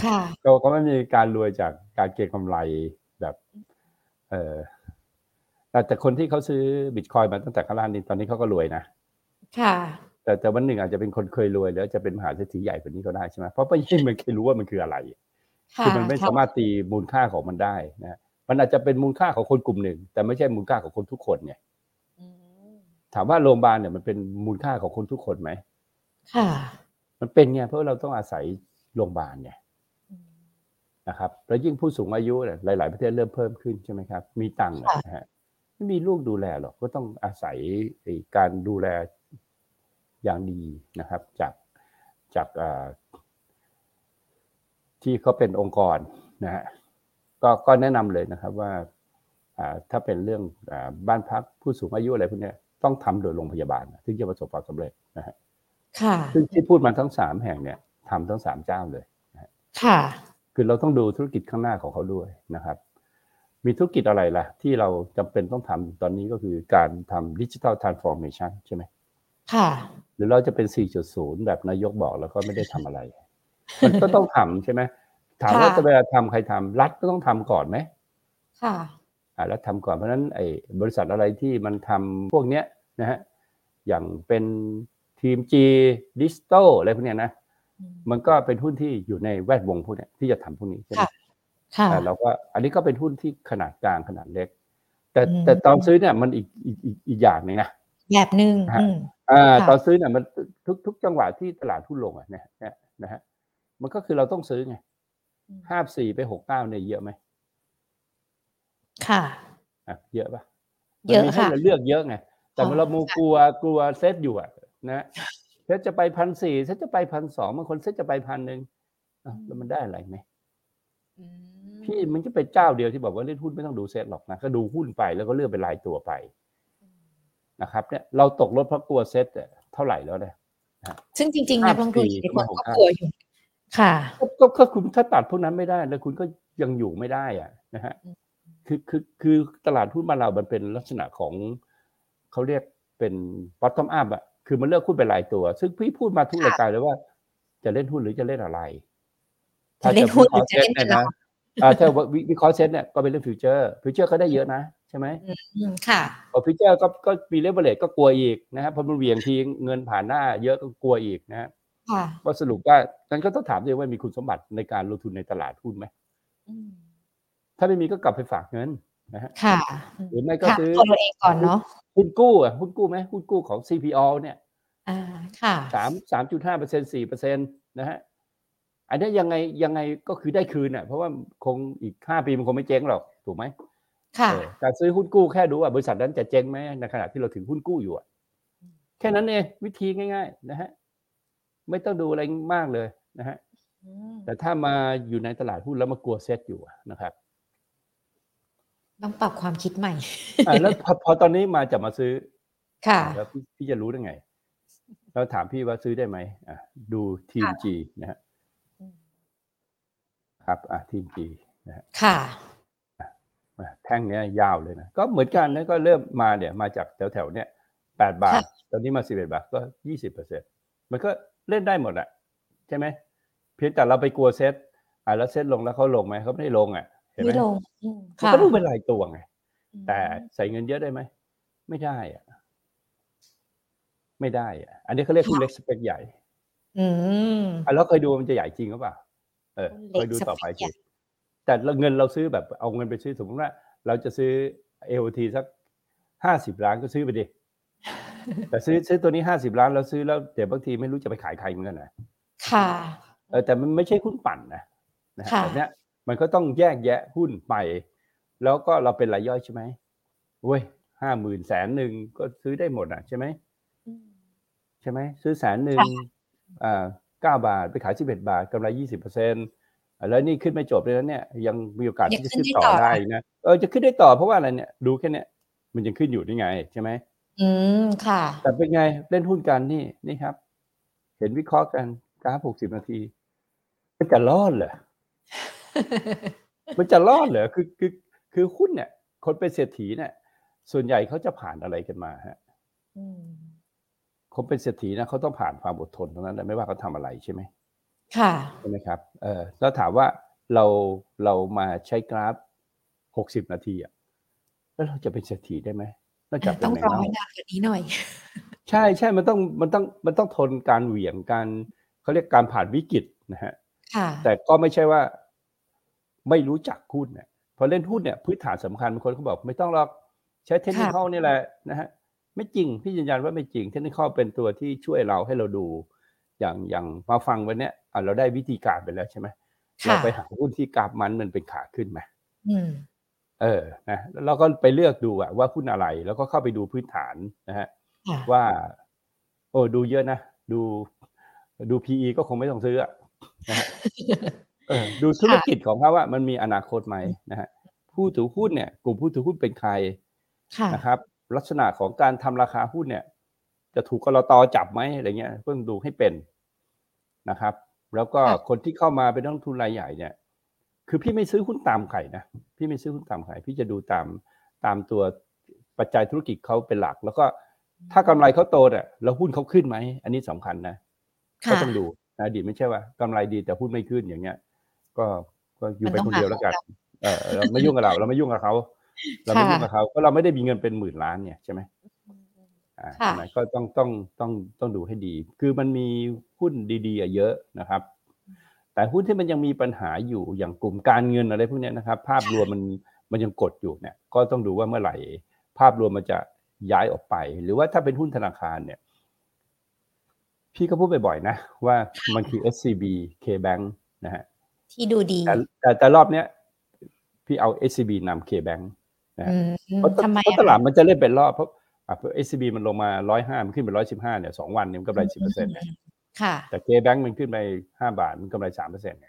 ค่ะเขาเขาไม่มีการรวยจากการเก็งกำไรแบบ เออแต่แต่คนที่เขาซื้อบิตคอยน์มาตั้งแต่ข้างล่างนี่ตอนนี้เขาก็รวยนะ ค่ะ แต่แต่วันหนึ่งอาจจะเป็นคนเคยรวยแล้วจะเป็นมหาเศรษฐีใหญ่กว่านี้ก็ได้ใช่ไหมเพราะไม่ใช่มันเคยรู้ว่ามันคืออะไรค่ะคือมันไม่สามารถตีมูลค่าของมันได้นะมันอาจจะเป็นมูลค่าของคนกลุ่มหนึ่ง แต่ไม่ใช่มูลค่าของคนทุกคนไงอืมถามว่าโรงพยาบาลเนี่ยมันเป็นมูลค่าของคนทุกคนไหมค่ะ มันเป็นไงเพราะเราต้องอาศัยโรงพยาบาลเนี่ยอืม นะครับแล้วยิ่งผู้สูงอายุเนี่ยหลาย ๆ ประเทศเริ่มเพิ่มขึ้นใช่ไหมครับ มีตังค์อะค่ะนะฮะไม่มีลูกดูแลหรอกก็ต้องอาศัยไอ้การดูแลอย่างดีนะครับจากจากอ่าที่เขาเป็นองค์กรนะฮะก็ก็แนะนำเลยนะครับว่าอ่าถ้าเป็นเรื่องอาบ้านพักผู้สูงอายุอะไรพวกเนี้ยต้องทำโดยโรงพยาบาลถึงจะประสบความสำเร็จนะฮะค่ะซึ่งที่พูดมาทั้งสามแห่งเนี่ยทำทั้งสามเจ้าเลยค่ะ คือเราต้องดูธุรกิจข้างหน้าของเขาด้วยนะครับ มีธุรกิจอะไรล่ะ ที่เราจำเป็นต้องทำตอนนี้ก็คือการทำดิจิทัลทรานส์ฟอร์เมชันใช่ไหมค่ะ หรือเราจะเป็น 4.0 แบบนายกบอกแล้วก็ไม่ได้ทำอะไร มันก็ต้องทำใช่ไหมถามว่าค่ะจะเวลาทำใครทำรัฐก็ต้องทำก่อนไหมค่ะอ่ารัฐทำก่อนเพราะฉะนั้นไอ้บริษัทอะไรที่มันทำพวกเนี้ยนะฮะอย่างเป็นทีม G ดิสโตอะไรพวกเนี้ยนะอื มมันก็เป็นหุ้นที่อยู่ในแวดวงพวกเนี้ยที่จะทำพวกนี้ใช่ไหมค่ะค่ะอ่าเราก็อันนี้ก็เป็นหุ้นที่ขนาดกลางขนาดเล็ก แต่อืมแต่ตอนซื้อเนี่ยมันอีกอีกอีกอีกอย่างหนึงนะแบบหนึ่งฮะอืมอ่าค่ะตอนซื้อเนี่ยมันทุกทุกจังหวะที่ตลาดหุ้นลงอะเนี่ยเนี่ยนะฮะมันก็คือเราต้องซื้อไงห้าสี่ไปหกเก้าเนี่ยเยอะไหมค่ะอะเยอะปะเยอะมันมีให้ค่ะเราเลือกเยอะไงแต่อ๋อเรามูกลัวกลัวเซตอยู่อะนะ เซตจะไปพันสี่เซตจะไปพันสองบางคนเซตจะไปพันหนึ่งอะแล้วมันได้อะไรไหมอืมพี่มันจะเป็นเจ้าเดียวที่บอกว่าเล่นหุ้นไม่ต้องดูเซตหรอกนะก็ดูหุ้นไปแล้วก็เลือกเป็นรายตัวไปนะครับเนี่ยเราตกรถเพราะกลัวเซตอะเท่าไหร่แล้วเนี่ยซึ่งจริงๆห้านักลงทุนสี่หลายคนหกก็ห้ากลัวอยู่ค่ะก็ก็ก็คุณถ้าตัดพวกนั้นไม่ได้ แล้วคุณก็ยังอยู่ไม่ได้อะนะฮะอืมคือคือคือตลาดหุ้นบ้านเรามันเป็นลักษณะของเขาเรียกเป็น bottom up อะ คือมันเลือกหุ้นเป็นรายตัว ซึ่งพี่พูดมาทุกค่ะรายการเลยว่า จะเล่นหุ้นหรือจะเล่นอะไรจะเล่นหุ้นหรือจะเล่นถ้าตลาดวิคราะห์ซ็ตเนี่ยนะอ่าถ้าวิวิเคราะห์เซ็ตเนี่ยก็เป็นเรื่องฟิวเจอร์ฟิวเจอร์ก็ได้เยอะนะใช่ไหมอืมค่ะพอ futures ก็ก็มี leverage ก็กลัวอีกนะครับพอมันเหวี่ยงทีเงินผ่านหน้า เยอะก็กลัวอีกนะฮะค่ะก็สรุปว่านั้นก็ต้องถามด้วยว่ามีคุณสมบัติในการลงทุนในตลาดหุ้นไหมอืมถ้าไม่มีก็กลับไปฝากเงิน นะฮะค่ะ หรือไม่ก็ค่ะซื้อตัวเราเองก่อนเนาะหุ้นกู้อะหุ้นกู้ไหมหุ้นกู้ของ CPO เนี่ยอ่าค่ะสามสามจุดห้าเปอร์เซ็นสี่เปอร์เซ็นตนะฮะอันนี้ยังไงยังไงก็คือได้คืนอะเพราะว่าคงอีกห้าปีมันคงไม่เจ๊งหรอกถูกไหมค่ะเออการซื้อหุ้นกู้แค่ดูว่าบริษัทนั้นจะเจ๊งไหมในขณะที่เราถือหุ้นกู้อยู่อะแค่นั้นเองวิธีง่าย ๆ นะฮะไม่ต้องดูอะไรมากเลยนะฮะอืมแต่ถ้ามาอยู่ในตลาดหุ้นแล้วมากลัวเซ็ตอยู่อะนะครับ ต้องปรับความคิดใหม่อะแล้วพอพอตอนนี้มาจะมาซื้อ ค่ะแล้วพี่พี่จะรู้ได้ไงเราถามพี่ว่าซื้อได้ไหมอะดูทีมค่ะจีนะฮะครับอะทีมจีนะฮะค่ะอะแท่งเนี้ยยาวเลยนะก็เหมือนกันนะก็เริ่มมาเนี่ย มาจากแถวแถวๆเนี้ยแปดบาทค่ะตอนนี้มาสิบเอ็ดบาทก็ยี่สิบเปอร์เซ็นมันก็เล่นได้หมดอะใช่ไหมเพียงแต่เราไปกลัวเซตอะแล้วเซตลงแล้วเขาลงไหมเขาไม่ได้ลงอะเห็น ไหมไม่ลงอืมมันค่ะก็ดูเป็นรายตัวไงอืมแต่ใส่เงินเยอะได้ไหมไม่ได้อะไม่ได้อะอันนี้เขาเรียกหุ้นเล็กสเปคใหญ่ อืมอะแล้วเคยดูมันจะใหญ่จริงหรือเปล่าเออหุ้นเคเล็กยดูต่อไปสเปคใหญ่สิแต่เราเงินเราซื้อแบบเอาเงินไปซื้อสมมติว่า เราจะซื้อ AOT สักห้าสิบล้านก็ซื้อไปดิแต่ซื้อซื้อตัวนี้ห้าสิบล้านเราซื้อแล้วเดี๋ยวบางทีไม่รู้จะไปขายใครเหมือนกันนะค่ะเออแต่มันไม่ใช่หุ้นปั่นนะนะฮะค่ะแบบเนี้ย มันก็ต้องแยกแยะหุ้นไปแล้วก็เราเป็นรายย่อยใช่ไหมเว้ยห้าหมื่นแสนหนึ่งก็ซื้อได้หมดอะใช่ไหมอืมใช่ไหมซื้อแสนหนึ่งค่ะอ่าเก้าบาทไปขายสิบเอ็ดบาทกำไรยี่สิบเปอร์เซ็นต์แล้วนี่ขึ้นไม่จบเลยนะเนี่ยยังมีโอกาสยังที่จะขึ้ขึ้นนได้ต่อต่อได้นะเออจะขึ้นได้ต่อเพราะว่าอะไรเนี่ยดูแค่เนี้ยมันยังขึ้นอยู่นี่ไงใช่ไหมอืมค่ะ แต่เป็นไงเล่นหุ้นกันนี่นี่ครับ เห็นวิเคราะห์กันกราฟหกสิบนาทีมันจะรอดเหรอ มันจะรอดเหรอคือคือคือหุ้นเนี่ย คนเป็นเศรษฐีเนี่ย ส่วนใหญ่เขาจะผ่านอะไรกันมาฮะอืมคนเป็นเศรษฐีนะเขาต้องผ่านความอดทนทั้งนั้นแหละไม่ว่าเขาทำอะไรใช่ไหมค่ะใช่ไหมครับ เออแล้วถามว่าเราเรามาใช้กราฟหกสิบนาทีอะแล้วเราจะเป็นเศรษฐีได้ไหมนอกจากเป็ต้นองแมงรอเม่าให้นานกว่านี้หน่อย ใช่ใช่มันต้องมันต้องมันต้องทนการเหวี่ยงการเขาเรียกการผ่านวิกฤตนะฮะค่ะแต่ก็ไม่ใช่ว่า ไม่รู้จักหุ้นเนี่ยพอเล่นหุ้นเนี่ยพื้นฐานสำคัญบางคนเขาบอกไม่ต้องหรอกใช้เทคนิคอลนี่แหละนะฮะไม่จริงพี่ยืนยันว่าไม่จริงเทคนิคอลเป็นตัวที่ช่วยเราให้เราดู อย่างอย่างมาฟังวันเนี้ยอะเราได้วิธีการไปแล้วใช่ไหมค่ะเราไปหาหุ้นที่กราฟมันมันเป็นขาขึ้นไหมอืมเออนะแล้วเราก็ไปเลือกดูอะว่าหุ้นอะไร แล้วก็เข้าไปดูพื้นฐานนะฮะค่ะว่า โอ้ดูเยอะนะดูดู PE ก็คงไม่ต้องซื้ออะนะฮะเออ ดูธุรกิจของเขาว่ามันมีอนาคตไหมนะฮะผู้ถือหุ้นเนี่ยกลุ่มผู้ถือหุ้นเป็นใครค่ะนะครับ ลักษณะของการทำราคาหุ้นเนี่ย จะถูกกรตจับไหมอะไรเงี้ยเพิ่งดูให้เป็นนะครับ แล้วก็ค่ะคนที่เข้ามาเป็นนักลงทุนรายใหญ่เนี่ย คือพี่ไม่ซื้อหุ้นตามใครนะพี่ไม่ซื้อหุ้นตามใครพี่จะดูตามตามตัวปัจจัยธุรกิจเขาเป็นหลัก แล้วก็ถ้ากำไรเขาโตเนี่ยแล้วหุ้นเขาขึ้นไหมอันนี้สำคัญนะก็ค่ะต้องดูนะอดีตไม่ใช่ว่ากำไรดีแต่หุ้นไม่ขึ้นอย่างเงี้ย ก็ก็อยู่มันไปต้องคนเดียวหาแล้วกันของเออเราไม่ยุ่งกับเรา เราไม่ยุ่งกับเขาเราไม่ค่ะยุ่งกับเขาเพราะเราไม่ได้มีเงินเป็นหมื่นล้านเนี่ยใช่ไหมอ่าค่ะใช่ไหมก็ต้องต้องต้องต้องดูให้ดี คือมันมีหุ้นดีๆอะเยอะนะครับ แต่หุ้นที่มันยังมีปัญหาอยู่อย่างกลุ่มการเงินอะไรพวกเนี้ยนะครับ ภาพรวมมันมันยังกดอยู่เนี่ย ก็ต้องดูว่าเมื่อไหร่ ภาพรวมมันจะย้ายออกไป หรือว่าถ้าเป็นหุ้นธนาคารเนี่ย พี่ก็พูดบ่อยๆนะ ว่ามันคือ SCB KBank นะฮะ ที่ดูดีแต่แต่แต่รอบเนี้ยพี่เอา SCB นำ KBank นะฮะอืมเพราะตทำไมเพราะอะตลาดมันจะเล่นเป็นรอบเพราะอะเพราะ SCB มันลงมาร้อยห้ามันขึ้นไปร้อยสิบห้าเนี่ยสองวันเนี่ยมันกำไรสิบเปอร์เซ็นต์เนี่ยค่ะแต่เคแบงมันขึ้นไปห้าบาทมันกำไรสามเปอร์เซ็นต์ไง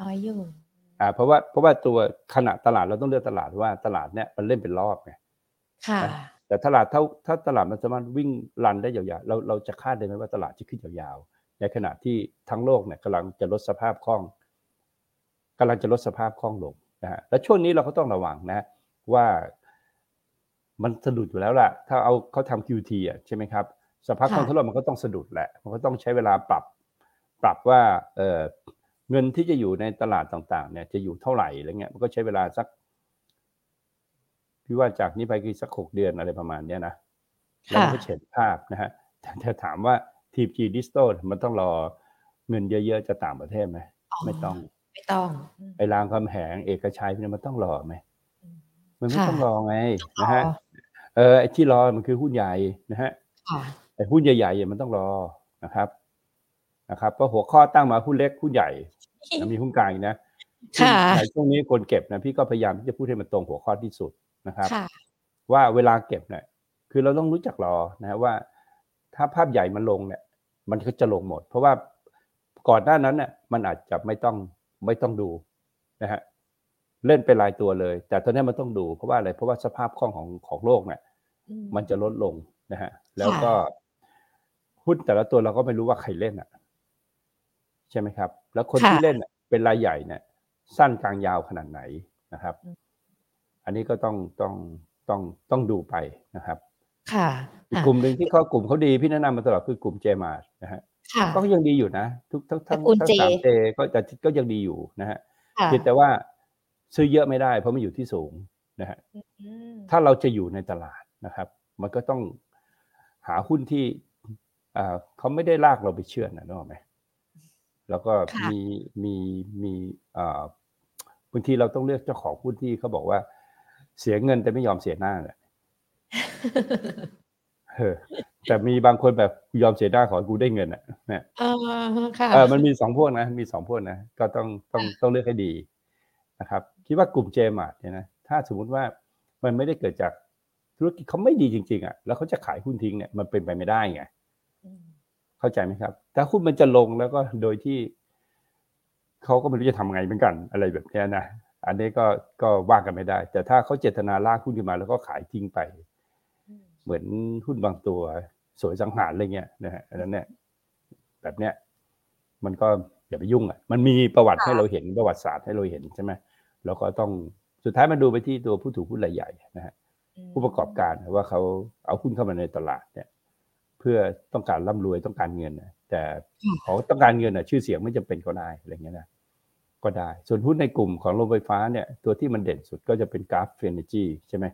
น้อยอยู่อ่าเพราะว่าเพราะว่าตัวขณะตลาดเราต้องเลือกตลาดว่าตลาดเนี่ยมันเล่นเป็นรอบไงค่ะนะแต่ตลาดถ้าถ้าตลาดมันสามารถวิ่งรันได้ยาวๆเราเราจะคาดได้ไหมว่าตลาดจะขึ้นยาวๆ ในขณะที่ทั้งโลกเนี่ยกำลังจะลดสภาพคล่อง กำลังจะลดสภาพคล่องลงนะฮะและช่วงนี้เราก็ต้องระวังนะว่ามันสะดุดอยู่แล้วล่ะ ถ้าเอาเขาทำ QT อะใช่ไหมครับสภาพคล่องค่ะทั้งโลกมันก็ต้องสะดุดแหละ มันก็ต้องใช้เวลาปรับ ปรับว่าเออเงินที่จะอยู่ในตลาดต่างๆ เนี่ยจะอยู่เท่าไหร่อะไรเงี้ยมันก็ใช้เวลาสักพี่ว่าจากนี้ไปคือสักหกเดือนอะไรประมาณเนี้ยนะแล้วมันก็เห็นภาพนะฮะแต่ถ้าถามว่าทีมจีดิสโตมันต้องรอเงินเยอะๆจะต่างประเทศไหมไม่ต้อง ไม่ต้องไอ้รามคำแหงเอกชัยเนี่ยมันต้องรอไหมอืมมันไม่ค่ะต้องรอไงอ๋นะอฮะเออไอ้ที่รอมันคือหุ้นใหญ่นะฮะค่ะไอ้หุ้นใหญ่ๆเนี่ยมันต้องรอนะครับ นะครับเพราะหัวข้อตั้งมาหุ้นเล็กหุ้นใหญ่แล้วมีหุ้นกลางอีกนะค่ะในช่วงนี้คนเก็บนะพี่ก็พยายามที่จะพูดให้มันตรงหัวข้อที่สุดนะครับค่ะว่าเวลาเก็บเนี่ยคือเราต้องรู้จักรอนะฮะว่า ถ้าภาพใหญ่มันลงเนี่ย มันก็จะลงหมด เพราะว่าก่อนหน้านั้นเนี่ยมันอาจจะไม่ต้อง ไม่ต้องดูนะฮะเล่นเป็นรายตัวเลย แต่ตอนนี้มันต้องดูเพราะว่าอะไรเพราะว่าสภาพคล่องของของโลกเนี่ยอืมมันจะลดลงนะฮะแล้วก็หุ้นแต่ละตัวเราก็ไม่รู้ว่าใครเล่นอะ ใช่ไหมครับ แล้วคนค่ะที่เล่นน่ะเป็นรายใหญ่เนี่ย สั้นกลางยาวขนาดไหนนะครับอืมอันนี้ก็ต้องต้องต้องต้องดูไปนะครับค่ะอีกอะ กลุ่มหนึ่งที่เขากลุ่มเขาดีพี่แนะนำมาตลอดคือกลุ่มเจมาร์นะฮะค่ะ ก็ยังดีอยู่นะ ทุกทั้งทั้งตระกูลทั้ง J สามเจก็แต่ก็ยังดีอยู่นะฮะค่ะเพียงแต่ว่าซื้อเยอะไม่ได้ เพราะมันอยู่ที่สูงนะฮะอืมถ้าเราจะอยู่ในตลาดนะครับ มันก็ต้องหาหุ้นที่อ่าเขาไม่ได้ลากเราไปเชื่อนะนึกออกไหมแล้วก็ค่ะมีมีมีอ่าบางทีเราต้องเลือกเจ้าของหุ้นที่เขาบอกว่า เสียเงินแต่ไม่ยอมเสียหน้าเนี่ยเออ แต่มีบางคนแบบยอมเสียหน้าขอให้กูได้เงินอะเนี่ยเออค่ะเออมันมีสองพวกนะ มีสองพวกนะ ก็ต้องต้องต้องเลือกให้ดีนะครับ คิดว่ากลุ่มเจมาร์ทเนี่ยนะ ถ้าสมมุติว่ามันไม่ได้เกิดจากธุรกิจเขาไม่ดีจริง ๆอะ แล้วเขาจะขายหุ้นทิ้งเนี่ย มันเป็นไปไม่ได้ไง เข้าใจไหมครับ ถ้าหุ้นมันจะลงแล้วก็โดยที่เขาก็ไม่รู้จะทำไงเหมือนกัน อะไรแบบเนี้ยนะ อันนี้ก็ก็ว่ากันไม่ได้ แต่ถ้าเขาเจตนาลากหุ้นขึ้นมาแล้วก็ขายทิ้งไป เหมือนหุ้นบางตัว สวยสังหารอะไรเงี้ยนะฮะอันนั้นเนี่ยแบบเนี้ยมันก็อย่าไปยุ่งอะมันมีประวัติค่ะให้เราเห็นประวัติศาสตร์ให้เราเห็นใช่ไหมแล้วก็ต้องสุดท้ายมันดูไปที่ตัวผู้ถือหุ้นรายใหญ่นะฮะผู้ประกอบการว่าเขาเอาหุ้นเข้ามาในตลาดเนี่ย เพื่อต้องการร่ำรวยต้องการเงินนะแต่เขาต้องการเงินนะชื่อเสียงไม่จำเป็นก็ได้อะไรเงี้ยนะก็ได้ ส่วนหุ้นในกลุ่มของโรงไฟฟ้าเนี่ย ตัวที่มันเด่นสุดก็จะเป็นกราฟเฟนจีใช่ไหม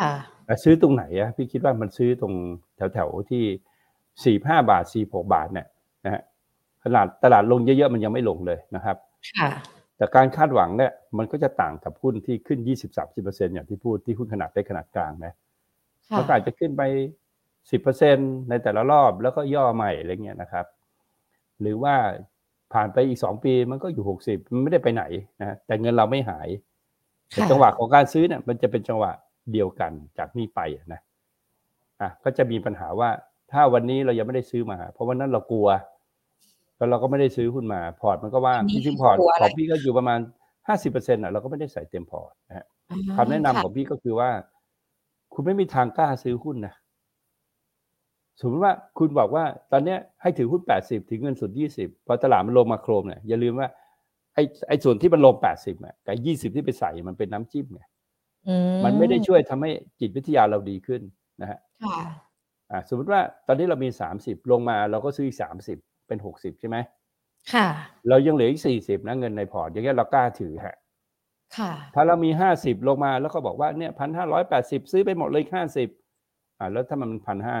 ค่ะแต่ซื้อตรงไหนอะพี่คิดว่ามันซื้อตรงแถวๆที่สี่ห้าบาทสี่หกบาทเนี่ยนะฮะขนาดตลาดลงเยอะๆมันยังไม่ลงเลยนะครับค่ะแต่การคาดหวังเนี่ยมันก็จะต่างกับหุ้นที่ขึ้น 20-30%อย่างที่พูดที่หุ้นขนาดเล็กขนาดกลางนะค่ะมันก็อาจจะขึ้นไป 10%ในแต่ละรอบแล้วก็ย่อใหม่อะไรเงี้ยนะครับ หรือว่าผ่านไปอีก 2 ปีมันก็อยู่ 60 มันไม่ได้ไปไหนนะแต่เงินเราไม่หายแต่ค่ะจังหวะของการซื้อเนี่ยมันจะเป็นจังหวะ เดียวกันจากนี้ไปอะนะอะก็จะมีปัญหาว่าถ้าวันนี้เรายังไม่ได้ซื้อมา เพราะวันนั้นเรากลัว แล้วเราก็ไม่ได้ซื้อหุ้นมาพอร์ตมันก็ว่างอันนี้จริงๆพอร์ตกลัวอะไรของพี่ก็อยู่ประมาณ50%อะเราก็ไม่ได้ใส่เต็มพอร์ตนะฮะอ่าคำแนะนำของพี่ก็คือว่า คุณไม่มีทางกล้าซื้อหุ้นนะสมมติว่าคุณบอกว่า ตอนเนี้ยให้ถือหุ้น80ถึงเงินสด20พอตลาดมันลงมาโครมเนี่ยอย่าลืมว่าไอ้ไอ้ส่วนที่มันลง80อะกับ20ที่ไปใส่มันเป็นน้ำจิ้มไงอื มันไม่ได้ช่วยทำให้จิตวิทยาเราดีขึ้นนะฮะค่ะอ่าสมมติว่าตอนนี้เรามี30ลงมาเราก็ซื้ออีก30เป็น60ใช่ไหมค่ะ เรายังเหลืออีก40นะเงินในพอร์ตอย่างเงี้ยเรากล้าถือฮะค่ะ ถ้าเรามีห้าสิบลงมาแล้วก็บอกว่าเนี่ยพันห้าร้อยแปดสิบซื้อไปหมดเลยห้าสิบอ่าแล้วถ้ามันพันห้า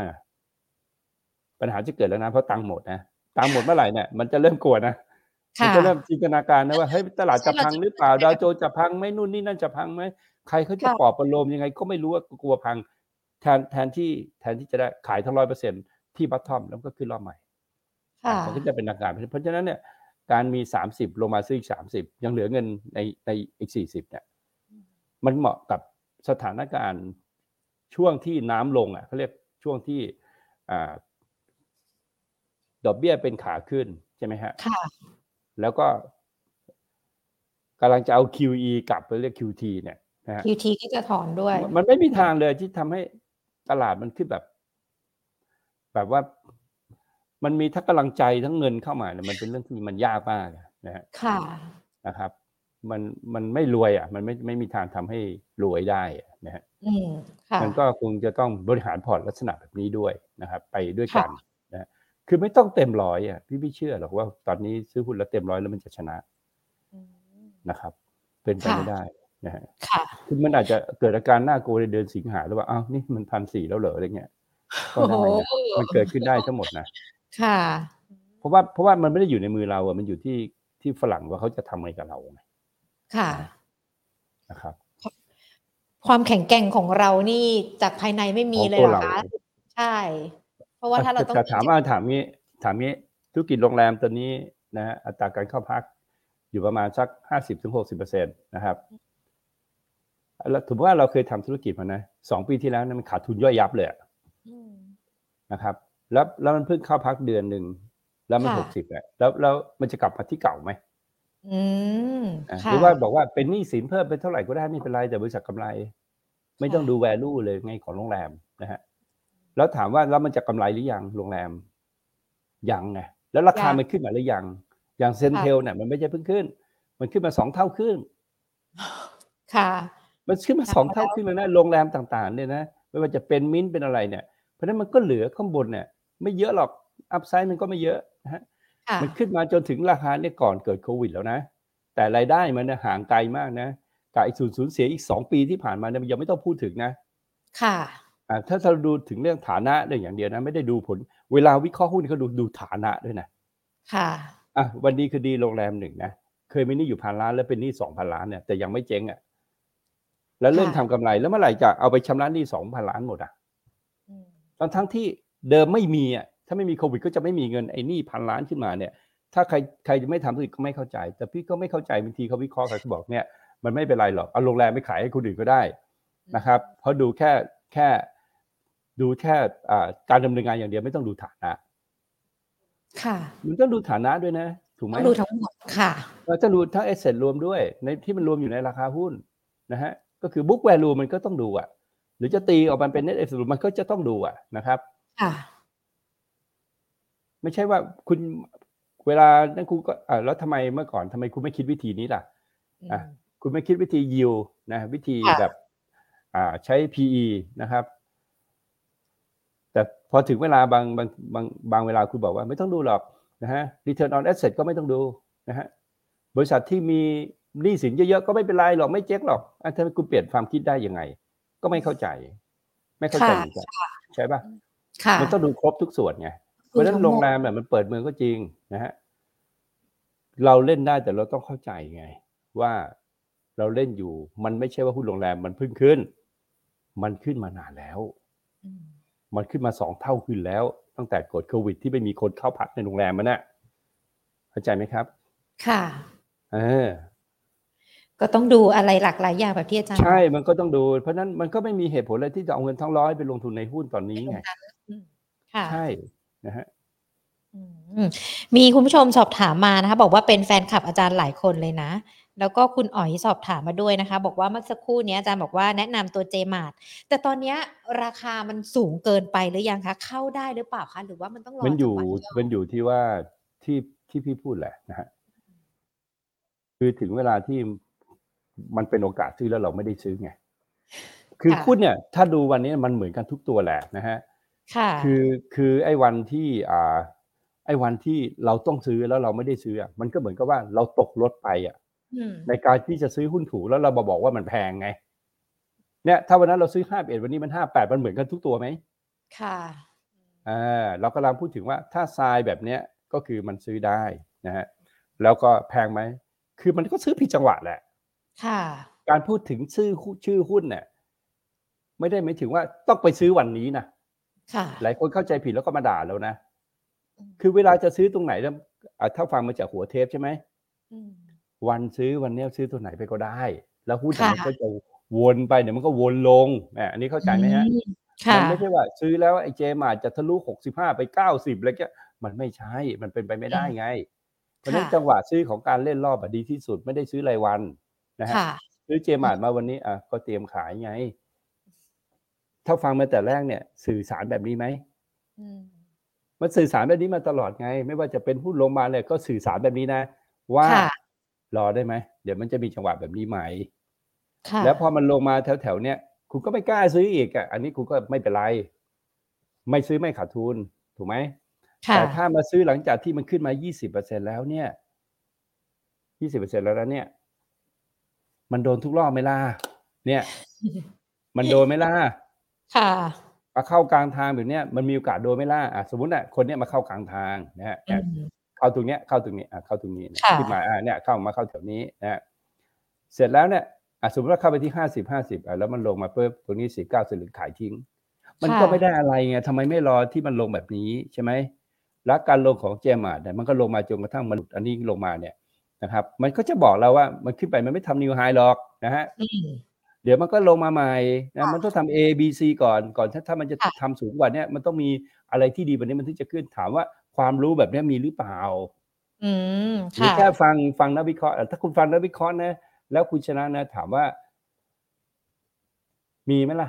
ปัญหาจะเกิดแล้วนะเพราะตังค์หมดนะตังค์หมดเมื่อไหร่เนี่ยมันจะเริ่มกลัวนะมัค่ะจะเริ่มจินตนาการนะว่าเฮ้ยตลาดจะพังหรือเปล่าใช่ดาวโจนส์จะพังไหมนู่นนี่นั่นจะพังไหม ใครเขาจะค่ะปลอบประโลมยังไง ก็ไม่รู้ว่ากลัวพังแทนแทนที่แทนที่จะได้ขายทั้งร้อยเปอร์เซ็นที่บัตทอมแล้วก็ขึ้นรอบใหม่ค่ะมันก็จะเป็นอาการเพราะฉะนั้นเนี่ยการมีสามสิบลงมาซื้ออีกสามสิบยังเหลือเงินในในอีกสี่สิบเนี่ยมันเหมาะกับสถานการณ์ช่วงที่น้ำลงอะเขาเรียกช่วงที่อ่าดอกเบี้ยเป็นขาขึ้นใช่ไหมฮะค่ะแล้วก็กำลังจะเอา QE กลับไปเรียก QT เนี่ย นะฮะ QT ก็จะถอนด้วย มันไม่มีทางเลยที่ทำให้ตลาดมันขึ้นแบบ แบบว่ามันมีทั้งกำลังใจทั้งเงินเข้ามาเนี่ยมันเป็นเรื่องที่มันยากมากนะฮะค่ะนะครับ มันมันไม่รวยอะ มันไม่ไม่มีทางทำให้รวยได้อะนะฮะอืมค่ะมันก็คงจะต้องบริหารพอร์ตลักษณะแบบนี้ด้วยนะครับ ไปด้วยกันค่ะนะฮะคือไม่ต้องเต็มร้อยอะพี่ไม่เชื่อหรอกว่าตอนนี้ซื้อหุ้นแล้วเต็มร้อยแล้วมันจะชนะอืมนะครับ เป็นไปค่ะไม่ได้ นะฮะค่ะคือมันอาจจะเกิดอาการน่ากลัวในเดือนสิงหาหรือว่าอ้าวนี่มันพันสี่แล้วเหรออะไรเงี้ยก็ได้นะโอ้โหมันเกิดขึ้นได้ทั้งหมดนะค่ะ เพราะว่าเพราะว่ามันไม่ได้อยู่ในมือเราอะมันอยู่ที่ที่ฝรั่งว่าเขาจะทำอะไรกับเราไงค่ะนะครับ ความแข็งแกร่งของเรานี่จากภายในไม่มีของเลยตัวเหรอเราคะใช่ เพราะว่าถ้าเราต้องแต่ถามว่าถามงี้ ถามงี้ธุรกิจโรงแรมตัวนี้นะฮะอัตราการเข้าพักอยู่ประมาณสักห้าสิบถึงหกสิบเปอร์เซ็นตนะครับแล้ว ถือว่าเราเคยทำธุรกิจมานะสองปีที่แล้วเนยมันขาดทุนย่อยยับเลยอะอืมนะครับ แล้วแล้วมันเพิ่งเข้าพักเดือนหนึ่งแล้วมันค่ะหกสิบแล้วแล้วแล้วมันจะกลับมาที่เก่าไหมอืมอะหค่ะรือว่าบอกว่าเป็นหนี้สินเพิ่มเป็นเท่าไหร่ก็ได้ไม่เป็นไรแต่บริษัทกำไร ไม่ต้องค่ะดู value เลยไงของโรงแรมนะฮะแล้วถามว่าแล้วมันจะกำไรหรือยังโรงแรมยังไงแล้วราคามันขึ้นมาหรือยังอย่างเซนเทลเนี่ยมันไม่ใช่เพิ่งขึ้น มันขึ้นมาสองเท่าขึ้น ค่ะ มันขึ้นมาค่ะสองเท่าขึ้นแล้วนะโรงแรมต่างๆเนี่ยนะไม่ว่าจะเป็นมิ้นท์เป็นอะไรเนี่ย เพราะฉะนั้นมันก็เหลือข้างบนเนี่ยไม่เยอะหรอกอัพไซด์มันก็ไม่เยอะนะฮะค่ะมันขึ้นมาจนถึงราคาเนี่ยก่อนเกิดโควิดแล้วนะ แต่รายได้มันเนี่ยห่างไกลมากนะกับไอ้สูญสูญเสียอีกสองปีที่ผ่านมาเนี่ยมันยังไม่ต้องพูดถึงนะ ค่ะอ่าถ้าเราดูถึงเรื่องฐานะเรื่องอย่างเดียวนะไม่ได้ดูผล เวลาวิเคราะห์หุ้นเขาดูดูฐานะด้วยนะ ค่ะอะวันดีคือดีโรงแรมหนึ่งนะเคยมีหนี้อยู่พันล้านแล้วเป็นหนี้สองพันล้านเนี่ยแต่ยังไม่เจ๊งอะ แล้วเริ่มทำกำไรแล้วเมื่อไหร่จะเอาไปชำระหนี้สองพันล้านหมดอะอืมทั้งทั้งที่เดิมไม่มีอะถ้าไม่มีโควิดก็จะไม่มีเงินไอ้หนี้พันล้านขึ้นมาเนี่ย ถ้าใครใครจะไม่ทำธุรกิจก็ไม่เข้าใจ แต่พี่ก็ไม่เข้าใจบางทีเขาวิเคราะห์เขาบอกเนี่ยมันไม่เป็นไรหรอกเอาโรงแรมไปขายให้คนอื่นก็ได้นะครับเพราะดูแค่แค่ดูแค่อ่าการดำเนินงานอย่างเดียวไม่ต้องดูฐานะ ค่ะมันต้องดูฐานะด้วยนะ ถูกไหมต้องดูทั้งหมดค่ะเราจะดูทั้งเอเซทรวมด้วย ในที่มันรวมอยู่ในราคาหุ้นนะฮะ ก็คือ book value มันก็ต้องดูอะหรือจะตีออกมาเป็น net asset มันก็จะต้องดูอะนะครับค่ะไม่ใช่ว่าคุณเวลานั่นคุณก็อ่าแล้วทำไมเมื่อก่อนทำไมคุณไม่คิดวิธีนี้ล่ะอะคุณไม่คิดวิธียิวนะวิธีค่ะแบบอ่าใช้ PE นะครับ แต่พอถึงเวลาบางบางบางบางเวลาคุณบอกว่าไม่ต้องดูหรอกนะฮะ return on asset ก็ไม่ต้องดูนะฮะบริษัทที่มี หนี้สินเยอะๆก็ไม่เป็นไรหรอกไม่เจ๊กหรอกอะถ้าคุณเปลี่ยนความคิดได้ยังไง ก็ไม่เข้าใจ ไม่เข้าใจค่ะเหมือนกันใช่ปะค่ะมันต้องดูครบทุกส่วนไงเพราะฉะนั้นโรงแรมเนี่ยมันเปิดเมืองก็จริงนะฮะเราเล่นได้แต่เราต้องเข้าใจไง ว่าเราเล่นอยู่ มันไม่ใช่ว่าหุ้นโรงแรมมันเพิ่งขึ้น มันขึ้นมานานแล้วอืมมันขึ้นมาสองเท่าขึ้นแล้ว ตั้งแต่กดโควิด ที่ไม่มีคนเข้าพักในโรงแรมมันน่ะเข้าใจไหมครับ ค่ะ เออ ก็ต้องดูอะไรหลากหลายอย่างแบบที่อาจารย์ ใช่ มันก็ต้องดู เพราะฉะนั้นมันก็ไม่มีเหตุผลอะไรที่จะเอาเงินทั้งร้อยไปลงทุนในหุ้นตอนนี้บอกไงตรงนั้นอืมค่ะใช่นะฮะอืมมีคุณผู้ชมสอบถามมานะคะ บอกว่าเป็นแฟนคลับอาจารย์หลายคนเลยนะ แล้วก็คุณอ๋อยสอบถามมาด้วยนะคะ บอกว่าเมื่อสักครู่นี้อาจารย์บอกว่าแนะนำตัวเจมาร์แต่ตอนเนี้ยราคามันสูงเกินไปหรือยังคะ เข้าได้หรือเปล่าคะ หรือว่ามันต้องรอมันอยู่จังหวะย่อมันอยู่ที่ว่าที่ที่พี่พูดแหละนะฮะคือถึงเวลาที่ มันเป็นโอกาสซื้อแล้วเราไม่ได้ซื้อไงคือหุ้นเนี่ย ถ้าดูวันนี้มันเหมือนกันทุกตัวแหละนะฮะค่ะคือคือไอ้วันที่อ่าไอ้วันที่เราต้องซื้อแล้วเราไม่ได้ซื้ออะมันก็เหมือนกับว่าเราตกรถไปอะอืมในการที่จะซื้อหุ้นถูกแล้วเรามาบอกว่ามันแพงไง เนี่ยถ้าวันนั้นเราซื้อห้าเอ็ดวันนี้มันห้าแปดมันเหมือนกันทุกตัวไหมค่ะอ่าเรากำลังพูดถึงว่าถ้าทรายแบบเนี้ยก็คือมันซื้อได้นะฮะแล้วก็แพงไหมคือมันก็ซื้อผิดจังหวะแหละ ค่ะ การพูดถึงชื่อหุ้นชื่อหุ้นเนี่ยไม่ได้หมายถึงว่าต้องไปซื้อวันนี้นะค่ะ หลายคนเข้าใจผิดแล้วก็มาด่าแล้วนะอืมคือเวลาจะซื้อตรงไหนแล้วอะถ้าฟังมาจากหัวเทปใช่ไหมอืมวันซื้อวันเนี้ยซื้อตัวไหนไปก็ได้ แล้วหุ้นค่ะมันก็จะวนไปเดี๋ยวมันก็วนลงอะอันนี้เข้าใจไหมฮะอืมค่ะมันไม่ใช่ว่า ซื้อแล้วไอ้เจมาจะทะลุหกสิบห้าไปเก้าสิบอะไรเงี้ยมันไม่ใช่ มันเป็นไปไม่ได้ไง เพราะฉะนั้นค่ะจังหวะซื้อของการเล่นรอบอะดีที่สุดไม่ได้ซื้อรายวัน นะฮะค่ะซื้อเจมามาวันนี้อะก็เตรียมขายไง ถ้าฟังมาแต่แรกเนี่ย สื่อสารแบบนี้ไหมอืมมันสื่อสารแบบนี้มาตลอดไง ไม่ว่าจะเป็นหุ้นลงมาเลยก็สื่อสารแบบนี้นะ ว่าค่ะรอได้ไหมเดี๋ยวมันจะมีจังหวะแบบนี้ไหมค่ะแล้วพอมันลงมาแถวๆเนี้ยคุณก็ไม่กล้าซื้ออีกอะอันนี้คุณก็ไม่เป็นไร ไม่ซื้อไม่ขาดทุนถูกไหมค่ะแต่ถ้ามาซื้อหลังจากที่มันขึ้นมา 20%แล้วเนี่ย 20%แล้วนะเนี่ย มันโดนทุกรอบไหมล่ะเนี่ย มันโดนไหมล่ะค่ะมาเข้ากลางทางแบบเนี้ยมันมีโอกาสโดนไหมล่ะอะสมมติอะคนเนี้ยมาเข้ากลางทางนะฮะอืมเข้าตรงเนี้ยเข้าตรงนี้อะเข้าตรงนี้เนี่ยค่ะขึ้นมาอะเนี่ยเข้ามาเข้าแถวนี้นะฮะเสร็จแล้วเนี่ยอะสมมติว่าเข้าไปที่50 50อะแล้วมันลงมาปุ๊บตรงนี้49สลึงขายทิ้ง มันก็ไม่ได้อะไรไงทำไมไม่รอที่มันลงแบบนี้ใช่ไหมแล้วการลงของเจมาร์เนี่ยมันก็ลงมาจนกระทั่งมันหลุดอันนี้ลงมาเนี่ย นะครับ มันก็จะบอกเราว่ามันขึ้นไปมันไม่ทำนิวไฮหรอกนะฮะอืมเดี๋ยวมันก็ลงมาใหม่นะค่ะมันต้องทำ A B C ก่อนก่อนถ้าถ้ามันจะค่ะทำสูงกว่าเนี้ยมันต้องมีอะไรที่ดีกว่านี้มันถึงจะขึ้นถามว่าความรู้แบบเนี้ยมีหรือเปล่าอืมหรือค่ะแค่ฟังฟังนักวิเคราะห์อะถ้าคุณฟังนักวิเคราะห์นะ แล้วคุณชนะนะ ถามว่า มีไหมล่ะ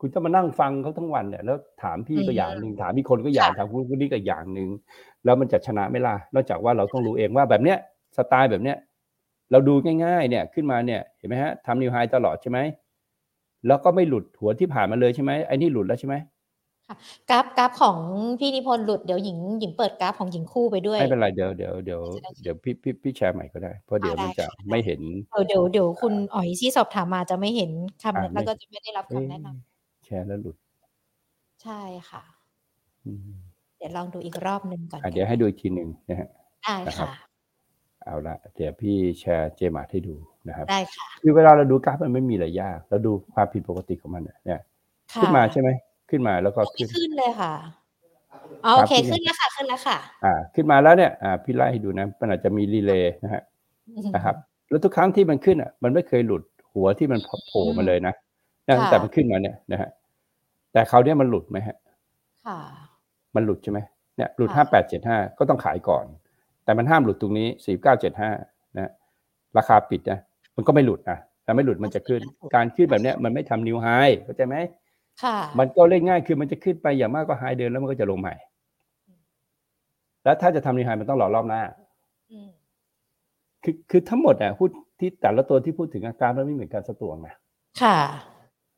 คุณต้องมานั่งฟังเขาทั้งวันเนี่ยแล้วถามพี่ก็อืมอย่างหนึ่งถามมีคนก็อย่างค่ะถามคุณคนนี้ก็อย่างหนึ่งแล้วมันจะชนะไหมล่ะนอกจากว่าเราต้องรู้เองว่าแบบเนี้ย สไตล์แบบเนี้ยเราดูง่ายๆเนี่ยขึ้นมาเนี่ยเห็นไหมฮะทำนิวไฮตลอดใช่ไหมแล้วก็ไม่หลุดหัวที่ผ่านมาเลยใช่ไหมไอ้นี่หลุดแล้วใช่ไหมกราฟกราฟของพี่นิพนธ์หลุดเดี๋ยวหญิงหญิงเปิดกราฟของหญิงคู่ไปด้วยไม่เป็นไรเดี๋ยวเดี๋ยวเดี๋ยวจะได้เดี๋ยวพี่พี่พี่แชร์ใหม่ก็ได้เพราะเดี๋ยวอ่ามันได้จะค่ะไม่เห็นเออเดี๋ยวเดี๋ยวคุณอ๋อยที่สอบถามมาจะไม่เห็นคำอ่าแล้วไม่ก็จะไม่ได้รับเอ๊ะคำแนะนำแชร์แล้วหลุด ใช่ค่ะอืมเดี๋ยวลองดูอีกรอบหนึ่งก่อนอะเดี๋ยวให้ดูอีกทีหนึ่งนะฮะได้นะครับค่ะ เอาละเดี๋ยวพี่แชร์ JMART ให้ดูนะครับได้ค่ะคือเวลาเราดูกราฟมันไม่มีอะไรยากเราดูความผิดปกติของมันเนี่ยค่ะขึ้นมาใช่ไหมขึ้นมาแล้วก็ไม่ขึ้นขึ้นเลยค่ะอ๋อโอเคครับขึ้นแล้วค่ะขึ้นแล้วค่ะ อ่า ขึ้นมาแล้วเนี่ยอ่าพี่ไล่ให้ดูนะมันอาจจะมีรีเลย์นะฮะนะครับ แล้วทุกครั้งที่มันขึ้นอะ มันไม่เคยหลุดหัวที่มันโผล่มาเลยนะนะค่ะแต่มันขึ้นมาเนี่ยนะฮะแต่คราวเนี้ยมันหลุดไหมฮะ ค่ะ มันหลุดใช่ไหมเนี่ยหลุดค่ะห้าแปดเจ็ดห้าก็ต้องขายก่อน แต่มันห้ามหลุดตรงนี้สี่เก้าเจ็ดห้านะราคาปิดนะมันก็ไม่หลุดนะแต่ไม่หลุดมันจะขึ้น การขึ้นแบบเนี้ยมันไม่ทำนิวไฮเข้าใจไหมค่ะ มันก็เล่นง่ายคือมันจะขึ้นไปอย่างมากก็ไฮเดินแล้วมันก็จะลงใหม่ แล้วถ้าจะทำนิวไฮมันต้องรอรอบหน้าอืมคือคือทั้งหมดอะพูดที่แต่ละตัวที่พูดถึงอาการมันไม่เหมือนกันสักตัวนะค่ะ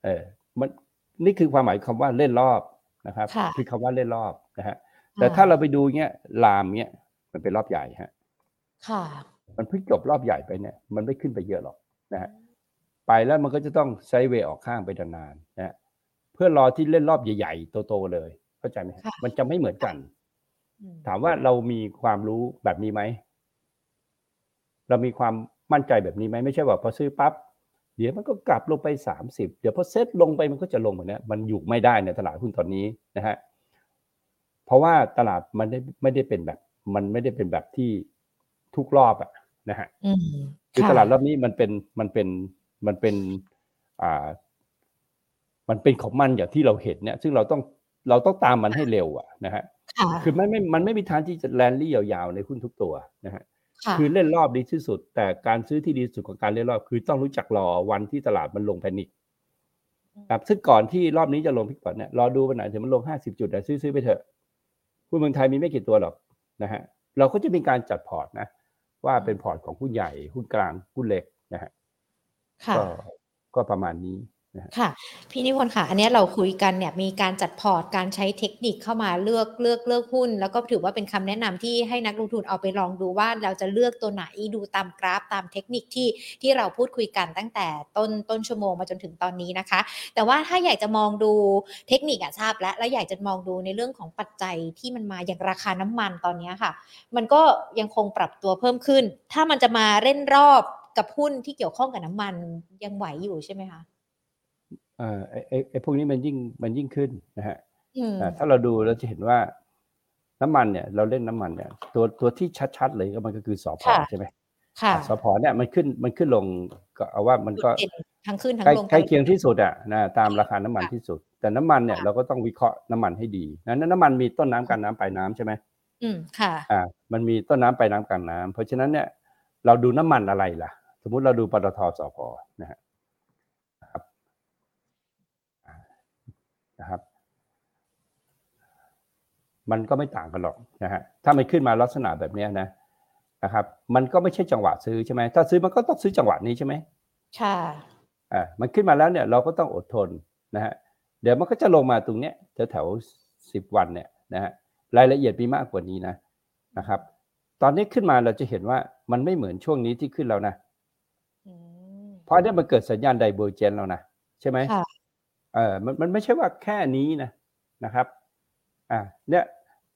เออ มันนี่คือความหมายคำว่าเล่นรอบนะครับค่ะอคำว่าเล่นรอบนะฮะแต่ถ้าเราไปดูเงี้ยลามเงี้ย มันเป็นรอบใหญ่ฮะ ค่ะ มันเพิ่งจบรอบใหญ่ไปเนี่ย มันไม่ขึ้นไปเยอะหรอกนะฮะ ไปแล้วมันก็จะต้องไซด์เวย์ออกข้างไปนานๆนะฮะเพื่อรอที่เล่นรอบใหญ่ๆโตๆเลย เข้าใจไหมฮะค่ะมันจะไม่เหมือนกันอืมถามว่าเรามีความรู้แบบนี้ไหม เรามีความมั่นใจแบบนี้ไหมไม่ใช่ว่าพอซื้อปั๊บเดี๋ยวมันก็กลับลงไปสามสิบเดี๋ยวพอเซ็ตลงไปมันก็จะลงเหมือนนี้มันอยู่ไม่ได้ในตลาดหุ้นตอนนี้นะฮะเพราะว่าตลาดมันได้ไม่ได้เป็นแบบ มันไม่ได้เป็นแบบที่ทุกรอบอะนะฮะอืมคือค่ะตลาดรอบนี้มันเป็นมันเป็นมันเป็นอ่า มันเป็นของมันอย่างที่เราเห็นเนี่ย ซึ่งเราต้องเราต้องตามมันให้เร็วอะนะฮะค่ะคือมันไม่มันไม่มีทางที่จะแลนลี่ยาวๆในหุ้นทุกตัวนะฮะค่ะคือเล่นรอบดีที่สุด แต่การซื้อที่ดีที่สุดของการเล่นรอบ คือต้องรู้จักรอวันที่ตลาดมันลงแพนิคครับซึ่งก่อนที่รอบนี้จะลงพิกพอตเนี่ยรอดูวันไหนถึงมันลงห้าสิบจุดแต่ซื้อซื้อไปเถอะหุ้นเมืองไทยมีไม่กี่ตัวหรอก นะฮะเราก็จะมีการจัดพอร์ตนะ ว่าเป็นพอร์ตของหุ้นใหญ่หุ้นกลางหุ้นเล็กนะฮะค่ะก็ก็ประมาณนี้ ค่ะ พี่นิพนธ์ค่ะ อันนี้เราคุยกันเนี่ยมีการจัดพอร์ตการใช้เทคนิคเข้ามาเลือกเลือกเลือกหุ้น แล้วก็ถือว่าเป็นคำแนะนำที่ให้นักลงทุนเอาไปลองดูว่าเราจะเลือกตัวไหนดูตามกราฟตามเทคนิคที่ที่เราพูดคุยกันตั้งแต่ต้นต้นชั่วโมงมาจนถึงตอนนี้นะคะ แต่ว่าถ้าอยากจะมองดูเทคนิคอะทราบแล้วแล้วอยากจะมองดูในเรื่องของปัจจัยที่มันมาอย่างราคาน้ำมันตอนนี้ค่ะ มันก็ยังคงปรับตัวเพิ่มขึ้น ถ้ามันจะมาเล่นรอบกับหุ้นที่เกี่ยวข้องกับน้ำมันยังไหวอยู่ใช่ไหมคะ เอ่อไอ้ไอ้ไอ้พวกนี้มันยิ่งมันยิ่งขึ้นนะฮะอืมอ่าถ้าเราดูเราจะเห็นว่าน้ำมันเนี่ย เราเล่นน้ำมันเนี่ย ตัวตัวที่ชัดๆเลยก็มันก็คือสอพอค่ะใช่ไหมค่ะสอพอเนี่ยมันขึ้นมันขึ้นลงก็เอาว่ามันก็จุดเด่นทั้งขึ้นทั้งใกล้ลงใกล้เคียงที่สุดอะนะตามค่ะราคาน้ำมันค่ะที่สุด แต่น้ำมันเนี่ยค่ะเราก็ต้องวิเคราะห์น้ำมันให้ดีนั้นน้ำมันมีต้นน้ำกลางน้ำปลายน้ำใช่ไหมอืมค่ะอ่ามันมีต้นน้ำปลายน้ำกลางน้ำเพราะฉะนั้นเนี่ยเราดูน้ำมันอะไรล่ะ สมมุติเราดูปตทสพนะฮะนะครับอ่า นะครับ มันก็ไม่ต่างกันหรอกนะฮะถ้ามันขึ้นมาลักษณะแบบเนี้ยนะนะครับ มันก็ไม่ใช่จังหวะซื้อใช่ไหมถ้าซื้อมันก็ต้องซื้อจังหวะนี้ใช่ไหมค่ะอ่ามันขึ้นมาแล้วเนี่ยเราก็ต้องอดทนนะฮะเดี๋ยวมันก็จะลงมาตรงเนี้ยแถวแถวสิบวันเนี่ยนะฮะรายละเอียดมีมากกว่านี้นะนะครับ ตอนนี้ขึ้นมาเราจะเห็นว่ามันไม่เหมือนช่วงนี้ที่ขึ้นแล้วนะอืมเพราะอันเนี้ยมันเกิดสัญญาณไดเวอร์เจนแล้วนะใช่ไหมค่ะ เออมันมันไม่ใช่ว่าแค่นี้นะนะครับอ่าเนี่ย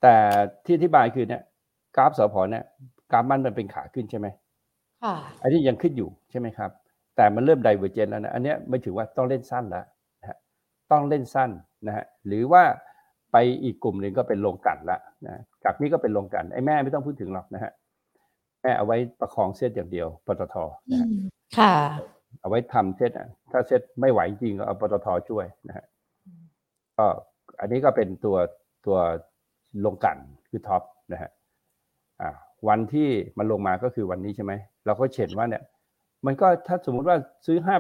แต่ที่อธิบายคือเนี่ยกราฟสพเนี่ยกราฟมันมันเป็นขาขึ้นใช่ไหมค่ะอันนี้ยังขึ้นอยู่ใช่ไหมครับ แต่มันเริ่มไดเวอร์เจนแล้วนะอันเนี้ยไม่ถือว่าต้องเล่นสั้นแล้วนะฮะต้องเล่นสั้นนะฮะหรือว่าไปอีกกลุ่มหนึ่งก็เป็นลงกลันละนะจากนี้ก็เป็นลงกลันไอ้แม่ไม่ต้องพูดถึงหรอกนะฮะแม่เอาไว้ประคองเส้นอย่างเดียวปตทอืนะฮะมค่ะ เอาไว้ทำเซตอะถ้าเซตไม่ไหวจริงก็เอาปตทช่วยนะฮะก็อันนี้ก็เป็นตัวตัวลงกลันคือท็อปนะฮะอ่าวันที่มันลงมาก็คือวันนี้ใช่ไหมเราก็เห็นว่าเนี่ย มันก็ถ้าสมมุติว่าซื้อห้า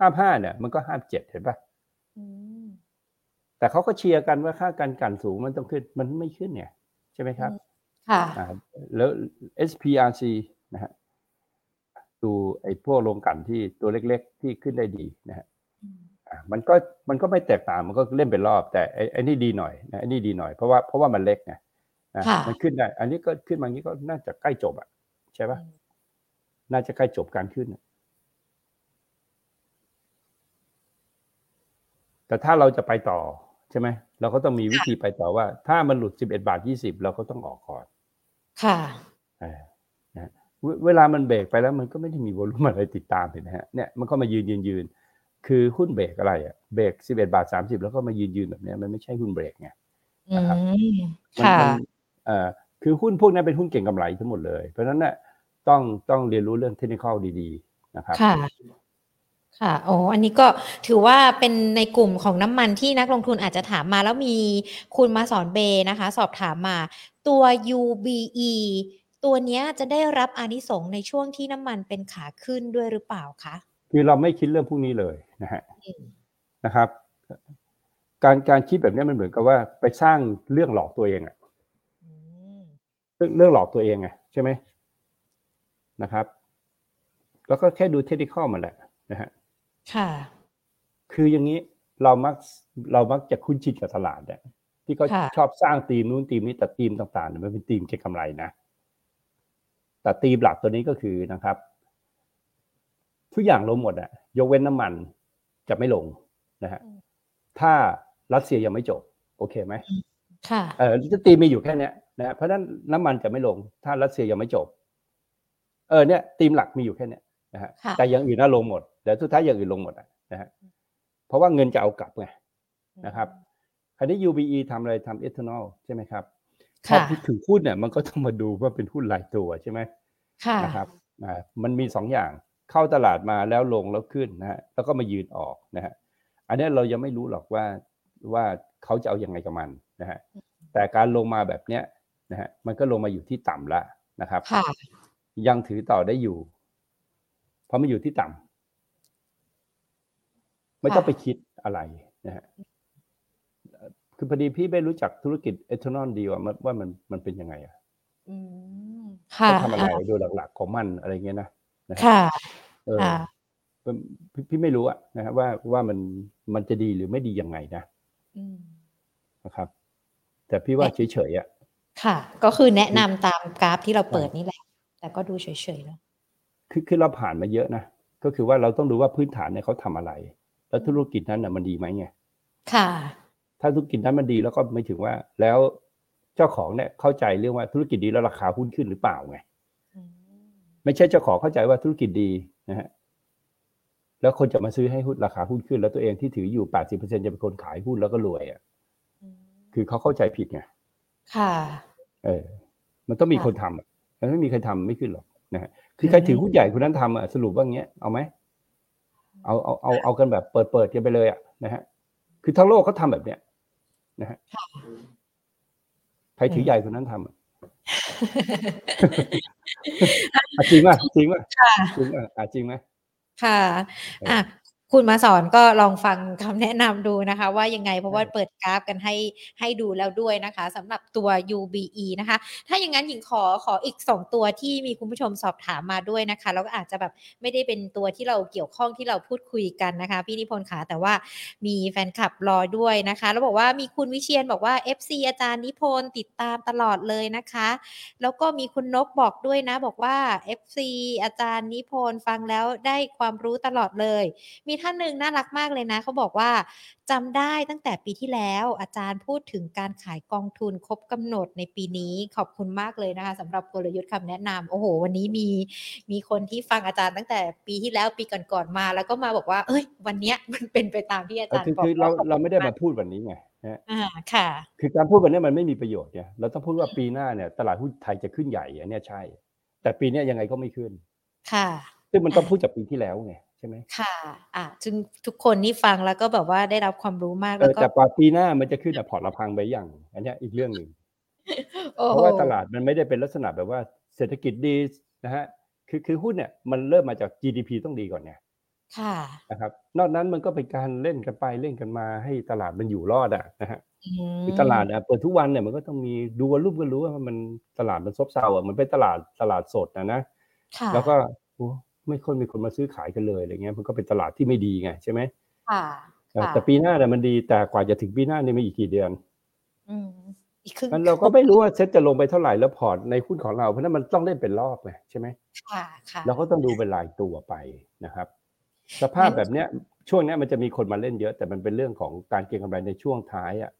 ห้าห้าเนี่ย มันก็ห้าเจ็ดเห็นปะอืมแต่เขาก็เชียร์กันว่าค่าการกันสูงมันต้องขึ้นมันไม่ขึ้นเนี่ย ใช่ไหมครับ ค่ะอ่าแล้ว SPRC นะฮะ ดูไอ้พวกลงกลันที่ตัวเล็กๆ ที่ขึ้นได้ดีนะฮะอืมอะมันก็มันก็ไม่แตกต่างมันก็เล่นเป็นรอบ แต่ไอ้ไอ้นี่ดีหน่อยนะไอ้นี่ดีหน่อยเพราะว่าเพราะว่ามันเล็กไงอะค่ะมันขึ้นได้ อันนี้ก็ขึ้นมาอย่างนี้ก็น่าจะใกล้จบอะใช่ปะน่าจะใกล้จบการขึ้นอะแต่ถ้าเราจะไปต่อใช่ไหมเราก็ต้องมีวิธีไปต่อว่า ถ้ามันหลุดสิบเอ็ดบาทยี่สิบเราก็ต้องออกก่อน ค่ะอ่านะ เวเวลามันเบรกไปแล้วมันก็ไม่ได้มีวอลุ่มอะไรติดตามเห็นไหมฮะเนี่ยมันก็มายืนยืนยืนคือหุ้นเบรกอะไรอะเบรกสิบเอ็ดบาทสามสิบแล้วก็มายืนยืนแบบเนี้ยมันไม่ใช่หุ้นเบรกไงอืนะครับมมันค่ะมันเอ่อคือหุ้นพวกนั้นเป็นหุ้นเก่งกำไรทั้งหมดเลย เพราะฉะนั้นเนี่ยต้องต้องเรียนรู้เรื่องเทคนิคดีๆนะครับค่ะค่ะโอ้อันนี้ก็ถือว่าเป็นในกลุ่มของน้ำมันที่นักลงทุนอาจจะถามมาแล้วมีคุณมาสอนเบนะคะ สอบถามมาตัว UBE ตัวเนี้ยจะได้รับอานิสงส์ในช่วงที่น้ำมันเป็นขาขึ้นด้วยหรือเปล่าคะคือเราไม่คิดเรื่องพวกนี้เลยนะฮะอืมนะครับ การการคิดแบบนี้มันเหมือนกับว่าไปสร้างเรื่องหลอกตัวเองอะอืมเรื่องเรื่องหลอกตัวเองไงใช่ไหมนะครับ แล้วก็แค่ดูเทคนิคมันแหละนะฮะค่ะ คืออย่างนี้เรามักเรามักจะคุ้นชินกับตลาดเนี่ยที่เขาค่ะชอบสร้างธีมนู้นธีมนี้แต่ธีมต่างๆเนี่ยมันเป็นธีมเก็งกำไรนะ แต่ธีมหลักตัวนี้ก็คือนะครับ ทุกอย่างลงหมดอะยกเว้นน้ำมันจะไม่ลงนะฮะถ้ารัสเซียยังไม่จบ โอเคไหมค่ะเออจะตีมมีอยู่แค่เนี้ยนะฮะเพราะฉะนั้นน้ำมันจะไม่ลง ถ้ารัสเซียยังไม่จบ เออเนี่ยตีมหลักมีอยู่แค่เนี้ยนะฮะค่ะแต่อย่างอื่นน่าลงหมดแต่สุดท้ายอย่างอื่นลงหมดอะนะฮะเพราะว่าเงินจะเอากลับไงนะครับคราวนี้ UBE ทำอะไรทำเอทานอลใช่ไหมครับ พอค่ะพูดถึงหุ้นเนี่ยมันก็ต้องมาดูว่าเป็นหุ้นรายตัวใช่ไหมค่ะนะครับอ่ามันมีสองอย่างเข้าตลาดมาแล้วลงแล้วขึ้นนะฮะแล้วก็มายืนออกนะฮะอันเนี้ยเรายังไม่รู้หรอกว่าว่าเขาจะเอายังไงกับมันนะฮะแต่การลงมาแบบเนี้ยนะฮะมันก็ลงมาอยู่ที่ต่ำแล้วนะครับค่ะยังถือต่อได้อยู่ เพราะมันอยู่ที่ต่ำไม่ต้องไปคิดอะไรนะฮะเอ่อ คือพอดีพี่ไม่รู้จักธุรกิจเอทานอลดีว่ามันว่ามันมันเป็นยังไงอะอืมค่ะเขาทำอะไรอ่าโดยหลักๆของมันอะไรเงี้ยนะนะฮะค่ะเออค่ะพี่พี่พี่ไม่รู้อะนะฮะว่าว่ามันมันจะดีหรือไม่ดียังไงนะอืมนะครับ แต่พี่ว่าเฉยๆอะค่ะ ก็คือแนะนำตามกราฟที่เราเปิดนี่แหละ แต่ก็ดูเฉยๆแล้วคือคือเราผ่านมาเยอะนะก็คือว่าเราต้องดูว่าพื้นฐานเนี่ยเขาทำอะไร แล้วธุรกิจนั้นน่ะมันดีไหมไงค่ะ ถ้าธุรกิจนั้นมันดีแล้วก็ไม่ถึงว่า แล้วเจ้าของเนี่ยเข้าใจเรื่องว่าธุรกิจดีแล้วราคาหุ้นขึ้นหรือเปล่าไงอืมไม่ใช่เจ้าของเข้าใจว่าธุรกิจดีนะฮะแล้วคนจะมาซื้อให้หุ้นราคาหุ้นขึ้น แล้วตัวเองที่ถืออยู่ 80%จะเป็นคนขายหุ้นแล้วก็รวยอะอืมคือเขาเข้าใจผิดไงค่ะ เออ มันต้องมีค่ะคนทำอะมันไม่มีใครทำไม่ขึ้นหรอกนะฮะคือใครถือหุ้นใหญ่คนนั้นทำอะสรุปว่างี้เอาไหมเอาเอาเอาเอากันแบบเปิดเปิดกันไปเลยอะนะฮะคือทั้งโลกเขาทำแบบเนี้ย นะฮะค่ะใครถือใหญ่คนนั้นทำอะอะจริงป่ะจริงป่ะค่ะจริงป่ะอะจริงไหมค่ะ อะ คุณมาสอนก็ลองฟังคำแนะนำดูนะคะ ว่ายังไงเพราะว่าเปิดกราฟกันให้ให้ดูแล้วด้วยนะคะสำหรับตัว UBE นะคะ ถ้าอย่างนั้นหญิงขอขออีก 2 ตัวที่มีคุณผู้ชมสอบถามมาด้วยนะคะแล้วก็อาจจะแบบไม่ได้เป็นตัวที่เราเกี่ยวข้องที่เราพูดคุยกันนะคะ พี่นิพนธ์ขาแต่ว่ามีแฟนคลับรอด้วยนะคะ แล้วบอกว่ามีคุณวิเชียนบอกว่า FC อาจารย์นิพนธ์ติดตามตลอดเลยนะคะ แล้วก็มีคุณนกบอกด้วยนะ บอกว่า FC อาจารย์นิพนธ์ฟังแล้วได้ความรู้ตลอดเลย มีท่านหนึ่งน่ารักมากเลยนะเขาบอกว่าจำได้ตั้งแต่ปีที่แล้วอาจารย์พูดถึงการขายกองทุนครบกำหนดในปีนี้ขอบคุณมากเลยนะคะสำหรับกลยุทธ์คำแนะนำโอ้โห วันนี้มีมีคนที่ฟังอาจารย์ตั้งแต่ปีที่แล้วปีก่อนๆมา แล้วก็มาบอกว่า เอ้ย วันเนี้ยมันเป็นไปตามที่อาเออจารย์คือบอกคือเราขอบคุณเราไม่ได้กมาพูดวันนี้ไงนะฮะอ่าค่ะ คือการพูดวันนี้มันไม่มีประโยชน์เนี่ยเราต้องพูดว่าปีหน้าเนี่ยตลาดหุ้นไทยจะขึ้นใหญ่อันเนี้ยใช่ แต่ปีเนี้ยยังไงก็ไม่ขึ้น ค่ะซึ่งมันต้องพูดจากปีที่แล้วไง ใช่ไหมค่ะ อะซึ่งทุกคนนี่ฟังแล้วก็แบบว่าได้รับความรู้มากเอแล้วอก็แต่กว่าปีหน้ามันจะขึ้นอะพอร์ตเราพังไปอย่าง อันเนี้ยอีกเรื่องหนึ่งโอ้เพโหราะว่าตลาดมันไม่ได้เป็นลักษณะแบบว่าเศรษฐกิจดีนะฮะคือคือหุ้นเนี่ยมันเริ่มมาจาก GDP ต้องดีก่อนเนี่ยค่ะนะครับ นอกนั้นมันก็เป็นการเล่นกันไปเล่นกันมาให้ตลาดมันอยู่รอดอะนะฮะอืมคือตลาดอะเปิดทุกวันเนี่ยมันก็ต้องมีดูวอลุ่มก็รู้ว่ามันตลาดมันซบเซาอะมันเป็นตลาดตลาดสดนะนะค่ะแล้วก็โอ้ ไม่ค่อยมีคนมาซื้อขายกันเลยอะไรเงี้ยมันก็เป็นตลาดที่ไม่ดีไงใช่ไหมค่ะเออค่ะแต่ปีหน้าเนี่ยมันดีแต่กว่าจะถึงปีหน้านี่ไม่อีกกี่เดือนอืมอีกครึ่งงั้นเราก็ไม่รู้ว่าเซ็ตจะลงไปเท่าไหร่แล้วพอร์ตในหุ้นของเราเพราะฉะนั้นมันต้องเล่นเป็นรอบไงใช่ไหมค่ะค่ะเราก็ต้องดูเป็นรายตัวไปนะครับ สภาพแบบเนี้ยช่วงนี้มันจะมีคนมาเล่นเยอะ แต่มันเป็นเรื่องของการเก็งกำไรในช่วงท้ายอะ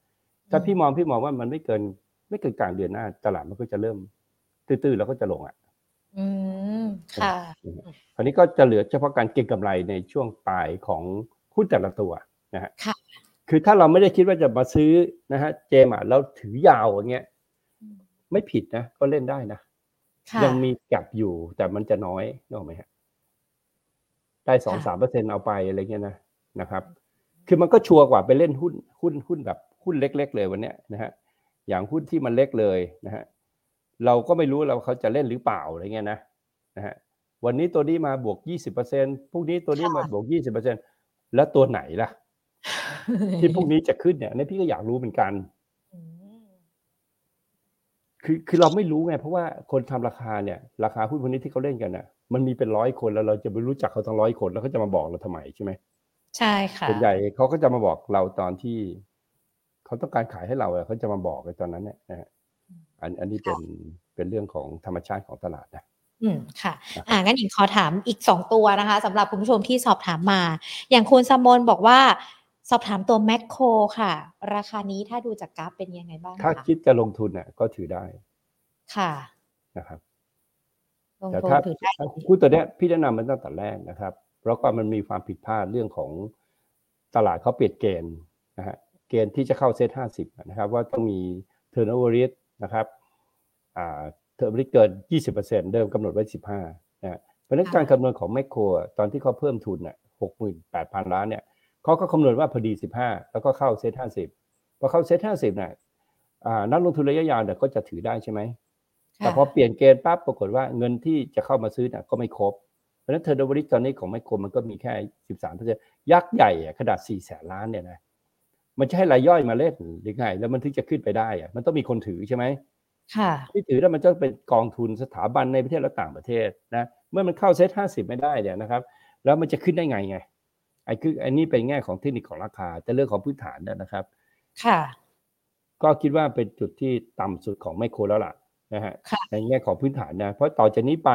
ถ้าพี่มองพี่มองว่ามันไม่เกิน ไม่เกินกลางเดือนหน้า ตลาดมันก็จะเริ่ม ตื้อๆแล้วก็จะลงอะ อืม ค่ะ คราวนี้ก็จะเหลือเฉพาะการเก็งกำไรในช่วงปลายของหุ้นแต่ละตัวนะฮะค่ะ คือถ้าเราไม่ได้คิดว่าจะมาซื้อนะฮะเจมอะแล้วถือยาวอย่างเงี้ยไม่ผิดนะ ก็เล่นได้นะค่ะยังมีแก็บอยู่แต่มันจะน้อยนึกออกไหมฮะได้สองสามเปอร์เซ็นเอาไปอะไรเงี้ยนะนะครับ คือมันก็ชัวร์กว่าไปเล่นหุ้นหุ้นหุ้นแบบหุ้นเล็ก ๆ เลยวันเนี้ยนะฮะอย่างหุ้นที่มันเล็กเลยนะฮะ เราก็ไม่รู้เราเขาจะเล่นหรือเปล่าอะไรเงี้ยนะนะฮะวันนี้ตัวนี้มาบวกยี่สิบเปอร์เซ็นพรุ่งนี้ตัวนี้มาบวกยี่สิบเปอร์เซ็นแล้วตัวไหนล่ะ ที่พรุ่งนี้จะขึ้นเนี่ยอันนี่พี่ก็อยากรู้เหมือนกันอืมคือคือเราไม่รู้ไง เพราะว่าคนทำราคาเนี่ย ราคาหุ้นพวกนี้ที่เขาเล่นกันน่ะ มันมีเป็นร้อยคนแล้วเราจะไปรู้จักเขาทั้งร้อยคนแล้วเขาจะมาบอกเราทำไมใช่ไหมใช่ค่ะส่วนใหญ่เขาก็จะมาบอกเราตอนที่ เขาต้องการขายให้เราอะเขาจะมาบอกในตอนนั้นเนี่ยนะฮะ อันอันนี้เป็นเป็นเรื่องของธรรมชาติของตลาดนะอืมค่ะ อ่างั้นหญิงขอถามอีกสองตัวนะคะสำหรับคุณผู้ชมที่สอบถามมา อย่างคุณสมนบอกว่า สอบถามตัวแมคโครค่ะ ราคานี้ถ้าดูจากกราฟเป็นยังไงบ้างถ้าคะคิดจะลงทุนน่ะก็ถือได้ ค่ะนะครับลงแต่ทุนถ้าถือได้หุ้นตัวเนี้ยพี่แนะนำมันตั้งแต่แรกนะครับ เพราะก็มันมีความผิดพลาดเรื่องของตลาดเขาเปลี่ยนเกณฑ์นะฮะเกณฑ์ที่จะเข้าเซ็ตห้าสิบนะครับ ว่าต้องมี turnover rate นะครับอ่า turnover rate เกิน 20%เดิมกำหนดไว้ 15นะฮะเพราะฉะนั้นการคำนวณของแมคโครตอนที่เขาเพิ่มทุนน่ะ68,000 ล้านเนี่ยเขาก็คำนวณว่าพอดี 15 แล้วก็เข้า SET50 พอเข้า SET50เนี่ยอ่านักลงทุนระยะยาวเนี่ยก็จะถือได้ใช่ไหมแต่พอเปลี่ยนเกณฑ์ปั๊บปรากฏว่าเงินที่จะเข้ามาซื้อเนี่ยก็ไม่ครบ เพราะฉะนั้น turnover ตอนนี้ของไมโครมันก็มีแค่ 13เปอร์เซ็นยักษ์ใหญ่อะขนาด4แสนล้านเนี่ยนะ มันจะให้รายย่อยมาเล่นหรือไงแล้วมันถึงจะขึ้นไปได้อะมันต้องมีคนถือใช่ไหมค่ะที่ถือแล้วมันจะเป็นกองทุนสถาบันในประเทศและต่างประเทศนะเมื่อมันเข้าเซ็ตห้าสิบไม่ได้เนี่ยนะครับ แล้วมันจะขึ้นได้ไงไงไอ้คือไอ้นี่เป็นแง่ของเทคนิคของราคา แต่เรื่องของพื้นฐานเนี่ยนะครับ ค่ะ ก็คิดว่าเป็นจุดที่ต่ำสุดของไมโครแล้วล่ะนะฮะค่ะในแง่ของพื้นฐานนะเพราะต่อจากนี้ไป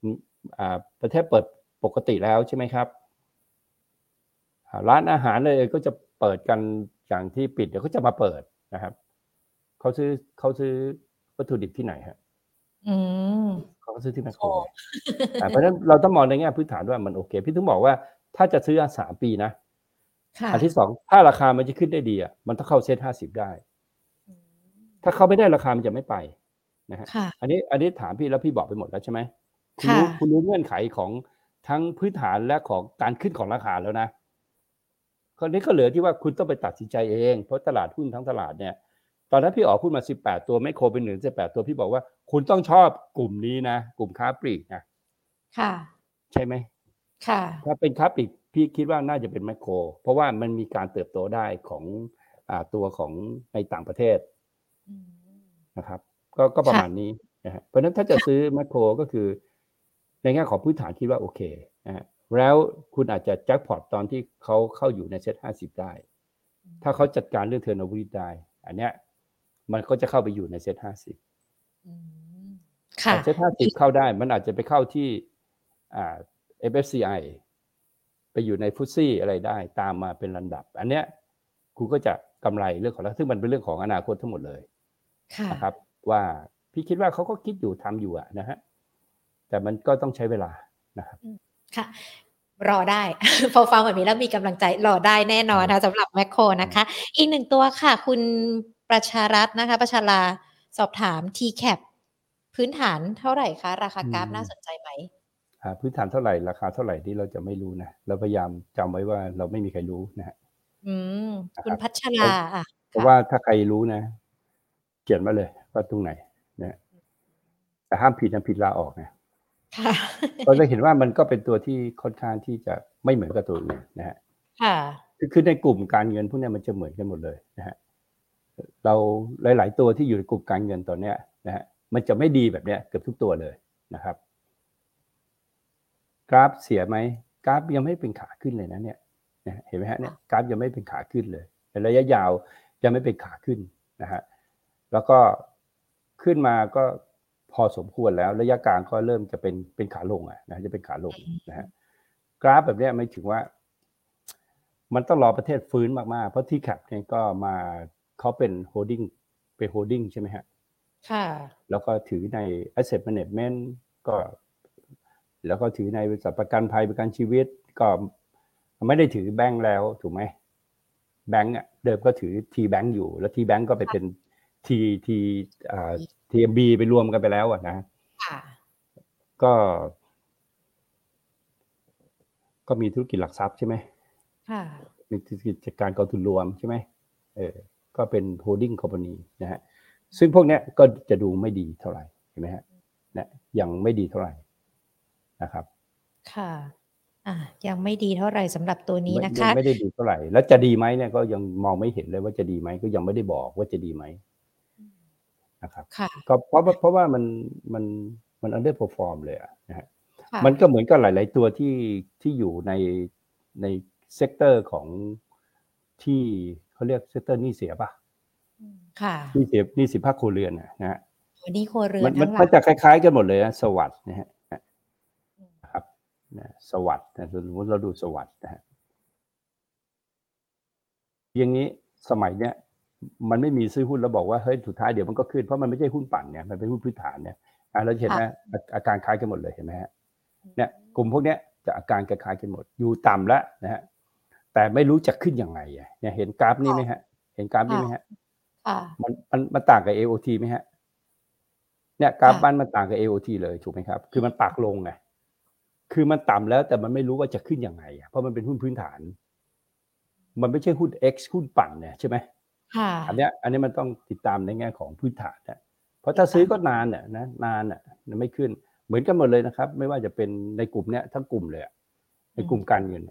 อืมอ่าประเทศเปิดปกติแล้วใช่ไหมครับอ่าร้านอาหารเลยก็จะเปิดกัน อย่างที่ปิดเดี๋ยวเขาจะมาเปิดนะครับเขาซื้อเขาซื้อวัตถุดิบที่ไหนฮะอืมเขาก็ซื้อที่แมคโครโอ้อ่าเพราะฉะนั้นเราต้องมองในแง่พื้นฐานว่ามันโอเค พี่ถึงบอกว่าถ้าจะซื้อสามปีนะค่ะอันที่สองถ้าราคามันจะขึ้นได้ดีอะมันต้องเข้าเซ็ตห้าสิบได้ ถ้าเขาไม่ได้ราคามันจะไม่ไปนะฮะค่ะอันนี้อันนี้ถามพี่แล้วพี่บอกไปหมดแล้วใช่ไหมคุณค่ะรู้คุณรู้เงื่อนไขของทั้งพื้นฐานและของการขึ้นของราคาแล้วนะ คราวนี้ก็เหลือที่ว่าคุณต้องไปตัดสินใจเอง เพราะตลาดหุ้นทั้งตลาดเนี่ย ตอนนั้นพี่ออกหุ้นมาสิบแปดตัวไม่โคเป็นหนึ่งสิบแปดตัวพี่บอกว่า คุณต้องชอบกลุ่มนี้นะ กลุ่มค้าปลีกนะ ค่ะ ใช่ไหมค่ะ ถ้าเป็นค้าปลีกพี่คิดว่าน่าจะเป็นแมคโคร เพราะว่ามันมีการเติบโตได้ของอ่าตัวของในต่างประเทศอืมนะครับ ก็ก็ประมาณนี้นะฮะเพราะฉะนั้นถ้าจะซื้อแมคโครก็คือ ในแง่ของพื้นฐานคิดว่าโอเคนะฮะ แล้วคุณอาจจะแจ็คพอตตอนที่เขาเข้าอยู่ในเซ็ตห้าสิบได้ ถ้าเขาจัดการเรื่อง turnover ได้ อันเนี้ยมันก็จะเข้าไปอยู่ในเซ็ตห้าสิบอืมค่ะเซ็ตห้าสิบเข้าได้ มันอาจจะไปเข้าที่อ่า FFCI ไปอยู่ในฟุตซี่อะไรได้ ตามมาเป็นลำดับ อันเนี้ยคุณก็จะกำไรเรื่องของแล้วซึ่งมันเป็นเรื่องของอนาคตทั้งหมดเลยค่ะนะครับ ว่าพี่คิดว่าเขาก็คิดอยู่ทำอยู่อะนะฮะแต่มันก็ต้องใช้เวลานะครับ ค่ะรอได้ พอฟังแบบนี้แล้วมีกำลังใจรอได้แน่นอนนะคะสำหรับแมคโครนะคะ อีกหนึ่งตัวค่ะ คุณประชารัตน์นะคะ ประชาลาสอบถาม TCAP พื้นฐานเท่าไหร่คะ ราคากราฟอืมน่าสนใจไหมอ่าพื้นฐานเท่าไหร่ราคาเท่าไหร่ที่เราจะไม่รู้นะเราพยายามจำไว้ว่าเราไม่มีใครรู้นะฮะอืมคุณนะครับพัชราอะเพราะว่าถ้าใครรู้นะเขียนมาเลยว่าตรงไหนนะแต่ห้ามผิดนะผิดลาออกนะค่ะ เราจะเห็นว่ามันก็เป็นตัวที่ค่อนข้างที่จะไม่เหมือนกับตัวอื่นนะฮะค่ะคือคือในกลุ่มการเงินพวกเนี้ยมันจะเหมือนกันหมดเลยนะฮะเราหลาย ๆ ตัวที่อยู่ในกลุ่มการเงินตอนเนี้ยนะฮะมันจะไม่ดีแบบเนี้ยเกือบทุกตัวเลยนะครับ กราฟเสียไหมกราฟยังไม่เป็นขาขึ้นเลยนะเนี่ยนะเห็นไหมฮะเนี่ยกราฟยังไม่เป็นขาขึ้นเลยในระยะยาวยังไม่เป็นขาขึ้นนะฮะแล้วก็ขึ้นมาก็ พอสมควรแล้วระยะกลางก็เริ่มจะเป็นเป็นขาลงอะนะจะเป็นขาลงนะฮะกราฟแบบเนี้ยไม่ถึงว่า มันต้องรอประเทศฟื้นมากๆ เพราะที่แคปเนี่ยก็มาเขาเป็น holding เป็น holding ใช่ไหมฮะค่ะแล้วก็ถือใน asset management ก็ แล้วก็ถือในบริษัทประกันภัยประกันชีวิตก็ไม่ได้ถือแบงก์แล้วถูกไหมแบงก์อะเดิมก็ถือ TBANK อยู่ แล้ว TBANK ก็ไปเป็นทีทีอ่า TMB ไปรวมกันไปแล้วอะนะค่ะก็ ก็มีธุรกิจหลักทรัพย์ใช่ไหมค่ะมีธุรกิจจัดการกองทุนรวมใช่ไหมเออ ก็เป็น holding company นะฮะ ซึ่งพวกเนี้ยก็จะดูไม่ดีเท่าไหร่เห็นไหมฮะเนี่ยยังไม่ดีเท่าไหร่นะครับ ค่ะอะยังไม่ดีเท่าไหร่สำหรับตัวนี้ไม่นะคะยังไม่ได้ดีเท่าไหร่ แล้วจะดีไหมเนี่ยก็ยังมองไม่เห็นเลยว่าจะดีไหมก็ยังไม่ได้บอกว่าจะดีไหม นะครับค่ะก็เพราะว่าเพราะว่ามันมันมัน underperform เลยอะนะฮะค่ะมันก็เหมือนกับหลาย ๆ ตัวที่ที่อยู่ในในเซกเตอร์ของที่เขาเรียกเซกเตอร์หนี้เสียป่ะค่ะหนี้เสียหนี้สินภาคครัวเรือนน่ะนะฮะวันนี้ครัวเรือมันนมัทั้นงหมัลานยจะคล้ายๆกันหมดเลยนะสวัสด์นะฮะนะครับนะสวัสด์นะสมมติเราดูสวัสด์นะฮะอย่างนี้สมัยเนี้ย มันไม่มีซื้อหุ้นแล้วบอกว่าเฮ้ยสุดท้ายเดี๋ยวมันก็ขึ้นเพราะมันไม่ใช่หุ้นปั่นเนี่ยมันเป็นหุ้นพื้นฐานเนี่ยอะเราจะเห็นนะอาอาการคล้ายกันหมดเลยเห็นไหมฮะเนี่ยกลุ่มพวกเนี้ยจะอาการคล้ายๆกันหมดอยู่ต่ำแล้วนะฮะแต่ไม่รู้จะขึ้นยังไงอะเนี่ยเห็นกราฟนี่ไหมฮะ เห็นกราฟนี่ไหมฮะค่ะมันมันมันต่างกับ AOT ไหมฮะเนี่ยกราฟค่ะบ้านมันต่างกับ AOT เลยถูกไหมครับ คือมันปักลงไงคือมันต่ำแล้วแต่มันไม่รู้ว่าจะขึ้นยังไงอะเพราะมันเป็นหุ้นพื้นฐาน มันไม่ใช่หุ้น X หุ้นปั่นเนี่ยใช่ไหมค่ะ อันเนี้ยอันนี้มันต้องติดตามในแง่ของพื้นฐานนะเพราะถ้าซื้อก็นานเนี่ยนะนานอะมันไม่ขึ้นเหมือนกันหมดเลยนะครับ ไม่ว่าจะเป็นในกลุ่มเนี้ยทั้งกลุ่มเลยอะในกลุ่มการเงิน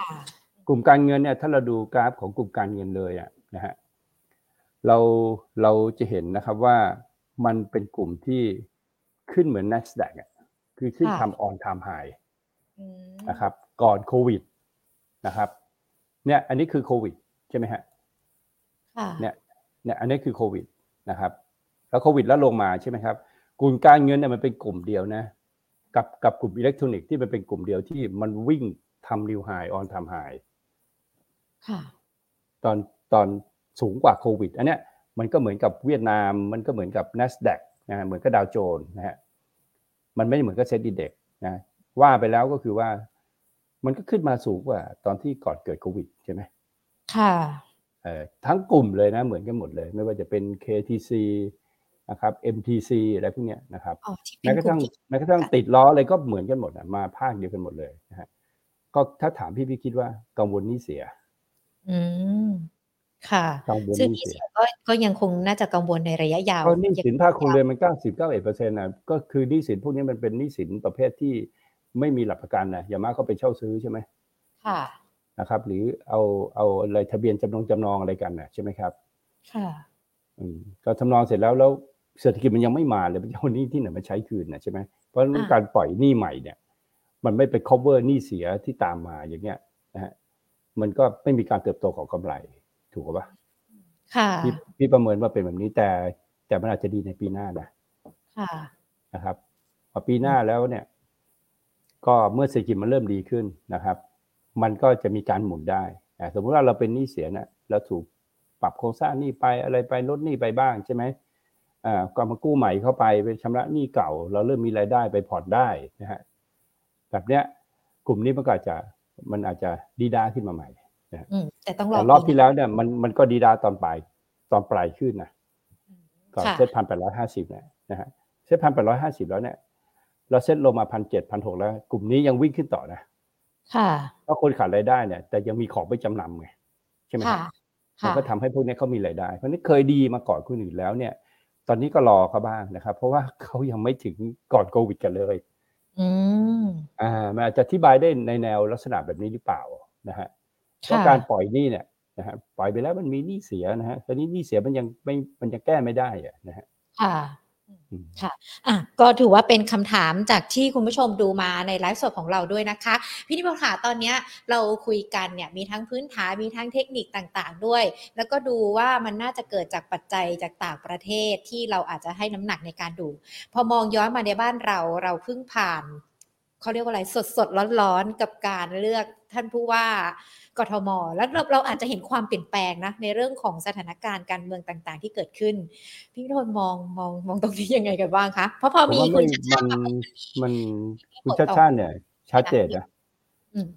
ค่ะกลุ่มการเงินเนี่ยถ้าเราดูกราฟของกลุ่มการเงินเลยอะนะฮะเราเราจะเห็นนะครับว่ามันเป็นกลุ่มที่ขึ้นเหมือน NASDAQ อะคือขึ้นค่ะทำ on time high อืมนะครับ ก่อนโควิดนะครับ เนี่ยอันนี้คือโควิดใช่ไหมฮะค่ะ เนี่ยเนี่ยอันนี้คือโควิดนะครับ แล้วโควิดแล้วลงมาใช่ไหมครับกลุ่มการเงินเนี่ยมันเป็นกลุ่มเดียวนะกับกับกลุ่มอิเล็กทรอนิกส์ที่มันเป็นกลุ่มเดียวที่มันวิ่งทำ new high on time high ค่ะตอนตอนสูงกว่าโควิด อันเนี้ยมันก็เหมือนกับเวียดนาม มันก็เหมือนกับ NASDAQ นะฮะเหมือนกับดาวโจนส์นะฮะมันไม่ได้เหมือนกับเซ็นดีเด็กนะว่าไปแล้วก็คือว่า มันก็ขึ้นมาสูงกว่าตอนที่ก่อนเกิดโควิดใช่ไหมค่ะเอ่อ ทั้งกลุ่มเลยนะเหมือนกันหมดเลย ไม่ว่าจะเป็น KTC นะครับ MTC อะไรพวกเนี้ยนะครับอ๋อที่เป็แม้นกระกลุ่ทั่มงที่แม้กระทั่งติดล้ออะไรก็เหมือนกันหมดอะมาภาคเดียวกันหมดเลยนะฮะก็ถ้าถามพี่พี่คิดว่ากังวลหนี้เสีย อืมค่ะกังวลซึ่งหนี้นี่เสียก็ก็ยังคงน่าจะกังวลในระยะยาวเพราะหนี้สินยังภาคครัวเรือนมันเก้าสิบเก้าเอ็ดเปอร์เซ็นต์นะก็คือหนี้สินพวกนี้มันเป็นหนี้สินประเภทที่ไม่มีหลักประกันนะอย่างมากก็ไปเช่าซื้อใช่ไหมค่ะ นะครับ หรือเอาเอาอะไรทะเบียนจำนองจำนองอะไรกันนะใช่ไหมครับ ค่ะอืมก็ทำนองเสร็จแล้วแล้วเศรษฐกิจมันยังไม่มาเลยมันจะเอาหนี้ที่ไหนมาใช้คืนนะใช่ไหมเพราะฉะนั้นอ่าการปล่อยหนี้ใหม่เนี่ย มันไม่ไป cover หนี้เสียที่ตามมาอย่างเงี้ยนะฮะมันก็ไม่มีการเติบโตของกำไรถูกปะค่ะพี่พี่ประเมินว่าเป็นแบบนี้แต่ แต่มันอาจจะดีในปีหน้านะค่ะนะครับพอปีหน้าแล้วเนี่ย ก็เมื่อเศรษฐกิจมันเริ่มดีขึ้นนะครับ มันก็จะมีการหมุนได้อะสมมุติว่าเราเป็นหนี้เสียเนี่ยเราถูกปรับโครงสร้างหนี้ไปอะไรไปลดหนี้ไปบ้างใช่ไหมอ่าก็มากู้ใหม่เข้าไปไปชำระหนี้เก่า เราเริ่มมีรายได้ไปผ่อนได้นะฮะแบบเนี้ยกลุ่มนี้มันก็อาจจะมันอาจจะดีด้าขึ้นมาใหม่อืมแต่ต้องรอแต่รอบปีที่แล้วเนี่ยมันมันก็ดีด้าตอนปลายตอนปลายขึ้นนะก่อนค่ะเซ็ตพันแปดร้อยห้าสิบเนี่ยนะฮะเซ็ตพันแปดร้อยห้าสิบแล้วเนี่ยเราเซ็ตลงมาพันเจ็ดพันหกแล้ว กลุ่มนี้ยังวิ่งขึ้นต่อนะ ค่ะเพราะคนขาดรายได้เนี่ย แต่ยังมีของไปจำนำไงใช่ไหมค่ะมันค่ะก็ทำให้พวกเนี้ยเขามีรายได้ เพราะนี่เคยดีมาก่อนคนอื่นแล้วเนี่ย ตอนนี้ก็รอเขาบ้างนะครับ เพราะว่าเขายังไม่ถึงก่อนโควิดกันเลยอืมอ่ามันอาจจะอธิบายได้ในแนวลักษณะแบบนี้หรือเปล่านะฮะเพราะค่ะการปล่อยหนี้เนี่ยนะฮะปล่อยไปแล้วมันมีหนี้เสียนะฮะตอนนี้หนี้เสียมันยังไม่มันยังแก้ไม่ได้อะนะฮะ ค่ะอะ ก็ถือว่าเป็นคำถามจากที่คุณผู้ชมดูมาในไลฟ์สดของเราด้วยนะคะ พี่นิพนธ์ค่ะตอนนี้เราคุยกันเนี่ยมีทั้งพื้นฐานมีทั้งเทคนิคต่างๆ ด้วย แล้วก็ดูว่ามันน่าจะเกิดจากปัจจัยจากต่างประเทศที่เราอาจจะให้น้ำหนักในการดู พอมองย้อนมาในบ้านเราเราเพิ่งผ่านเขาเรียกว่าอะไรสดสดๆร้อนๆกับการเลือกท่านผู้ว่า กทม แล้วเราเราอาจจะเห็นความเปลี่ยนแปลงนะในเรื่องของสถานการณ์การเมืองต่างๆ ที่เกิดขึ้น พี่พิทนมองมองมองตรงนี้ยังไงกันบ้างคะเพราะพอมีคุณชัดชาติมันมันคุณชัดชาติเนี่ยชัดเจนนะ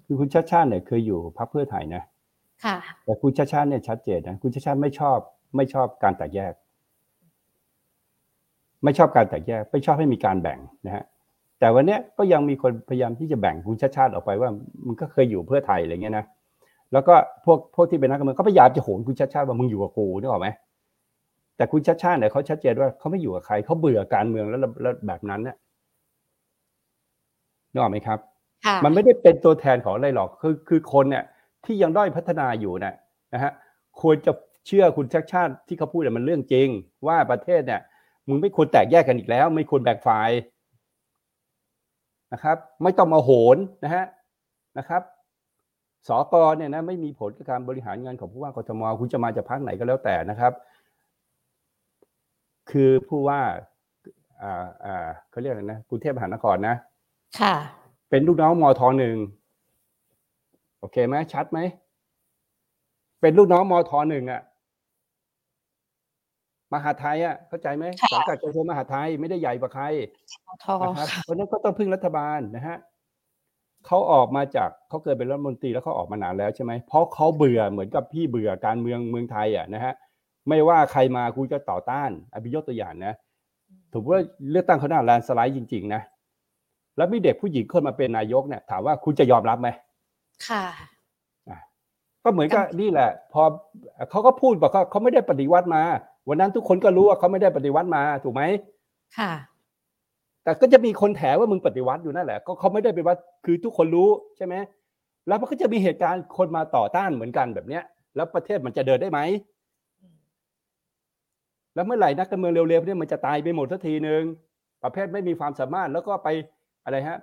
คือคุณชัดชาติเนี่ยเคยอยู่พรรคเพื่อไทยนะค่ะ แต่คุณชัดชาติเนี่ยชัดเจนนะคุณชัดชาติไม่ชอบไม่ชอบการแตกแยก ไม่ชอบการแตกแยก ไม่ชอบให้มีการแบ่งนะฮะแต่วันนี้ก็ยังมีคนพยายามที่จะแบ่งคุณชาติชาติออกไปว่ามึงก็เคยอยู่เพื่อไทยอะไรเงี้ยนะ แล้วก็พวกพวกที่เป็นนักการเมืองก็พยายามจะโหนคุณชาติชาติว่ามึงอยู่กับกูนึกออกไหมแต่คุณชาติชาติเนี่ยเขาชัดเจนว่าเขาไม่อยู่กับใครเขาเบื่อการเมืองแล้วแล้วแบบนั้นเนี่ยนึกออกไหมครับ มันไม่ได้เป็นตัวแทนของอะไรหรอกคือคือคนเนี่ยที่ยังด้อยพัฒนาอยู่นะนะฮะควรจะเชื่อคุณชัดชาติที่เขาพูดเนี่ยมันเรื่องจริง ว่าประเทศเนี่ยมึงไม่ควรแตกแยกกันอีกแล้ว ไม่ควรแบ่งฝ่ายนะครับ ไม่ต้องมาโหนนะฮะนะครับ สกเนี่ยนะไม่มีผลกับการบริหารงานของผู้ว่ากทมคุณจะมาจากพรรคไหนก็แล้วแต่นะครับ คือผู้ว่าอ่าอ่าเขาเรียกอะไรนะกรุงเทพมหานครนะ ค่ะ เป็นลูกน้องมทหนึ่งโอเคไหมชัดไหมเป็นลูกน้องมทหนึ่งอะมหาไทยอะเข้าใจไหมสังกัดกระทรวงมหาไทยไม่ได้ใหญ่กว่าใครนะครับเพราะนั้นก็ต้องพึ่งรัฐบาลนะฮะ เขาออกมาจากเขาเคยเป็นรัฐมนตรีแล้วเขาออกมานานแล้วใช่ไหมเพราะเขาเบื่อเหมือนกับพี่เบื่อการเมืองเมืองไทยอะนะฮะไม่ว่าใครมาคุณจะต่อต้านอภิยกตัวอย่างนะถือว่าเลือกตั้งเขาหน้าแลนสไลด์จริง ๆ นะ แล้วมีเด็กผู้หญิงคนมาเป็นนายกเนี่ย ถามว่าคุณจะยอมรับไหมค่ะก็เหมือนกับนี่แหละ พอเขาก็พูดบอกเขาเขาไม่ได้ปฏิวัติมา วันนั้นทุกคนก็รู้ว่าเขาไม่ได้ปฏิวัติมาถูกไหมค่ะ แต่ก็จะมีคนแถว่ามึงปฏิวัติอยู่นั่นแหละ ก็เขาไม่ได้ไปวัดคือทุกคนรู้ใช่ไหมแล้วมันก็จะมีเหตุการณ์คนมาต่อต้านเหมือนกันแบบเนี้ย แล้วประเทศมันจะเดินได้ไหมแล้วเมื่อไหร่นักการเมืองเร็วๆเนี่ยมันจะตายไปหมดทันทีหนึ่งประเภทไม่มีความสามารถแล้วก็ไปอะไรฮะ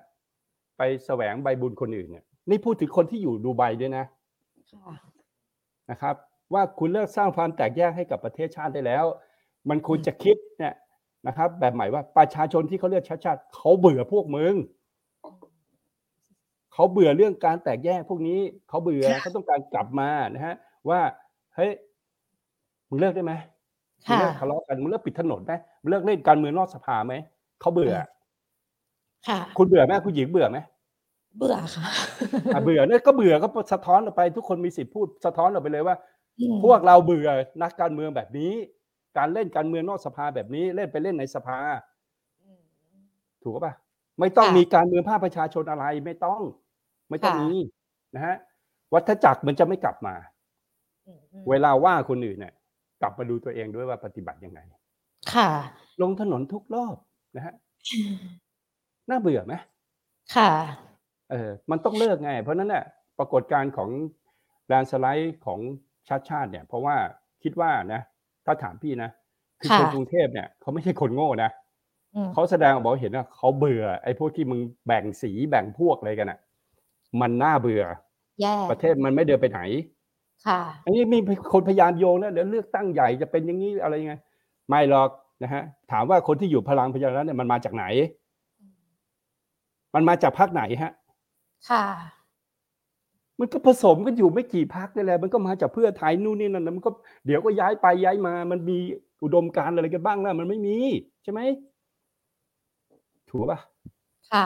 ไปแสวงใบบุญคนอื่นเนี่ยนี่พูดถึงคนที่อยู่ดูไบด้วยนะนะครับ ว่าคุณเลิกสร้างความแตกแยกให้กับประเทศชาติได้แล้ว มันควรจะคิดเนี่ย นะครับ แบบใหม่ว่าประชาชนที่เขาเลือกชาติชาติเขาเบื่อพวกมึงเขาเบื่อเรื่องการแตกแยกพวกนี้เขาเบื่อเขาต้องการกลับมานะฮะ ว่าเฮ้ยมึงเลิกได้ไหมมึงเลิกทะเลาะกันมึงเลิกปิดถนนไหมมึงเลิกเล่นการเมืองนอกสภาไหมเขาเบื่อ ค่ะ คุณเบื่อไหมคุณหญิงเบื่อไหมเบื่อค่ะเบื่อเนี่ยก็เบื่อก็สะท้อนออกไป ทุกคนมีสิทธิ์พูดสะท้อนออกไปเลยว่า พวกเราเบื่อนักการเมืองแบบนี้ การเล่นการเมืองนอกสภาแบบนี้เล่นไปเล่นในสภา ถูกป่ะไม่ต้องมีการเมืองภาคประชาชนอะไรไม่ต้อง ไม่ต้องมีนะฮะวัฏจักรมันจะไม่กลับมา เวลาว่าคนอื่นเนี่ย กลับมาดูตัวเองด้วยว่าปฏิบัติยังไง ค่ะ ลงถนนทุกรอบนะฮะน่าเบื่อไหมค่ะ เออ มันต้องเลิกไง เพราะนั้นเนี่ยปรากฏการณ์ของแลนสไลด์ของชาติชาติเนี่ย เพราะว่าคิดว่านะ ถ้าถามพี่นะคือคนกรุงเทพเนี่ยเขาไม่ใช่คนโง่นะเขาแสดงบอกเห็นว่าเขาเบื่อ ไอ้พวกที่มึงแบ่งสีแบ่งพวกอะไรกันอะ มันน่าเบื่อ ประเทศมันไม่เดินไปไหน ค่ะ อันนี้มีคนพยายามโยงนะเดี๋ยวเลือกตั้งใหญ่จะเป็นอย่างนี้อะไรยังไง ไม่หรอกนะฮะ ถามว่าคนที่อยู่พลังพยารัฐเนี่ยมันมาจากไหน มันมาจากพรรคไหนฮะ ค่ะ มันก็ผสมกันอยู่ไม่กี่พักนี่แหละมันก็มาจากเพื่อไทยนู่นนี่นั่นมันก็เดี๋ยวก็ย้ายไปย้ายมา มันมีอุดมการอะไรกันบ้างแล้วมันไม่มีใช่ไหมถูกป่ะค่ะ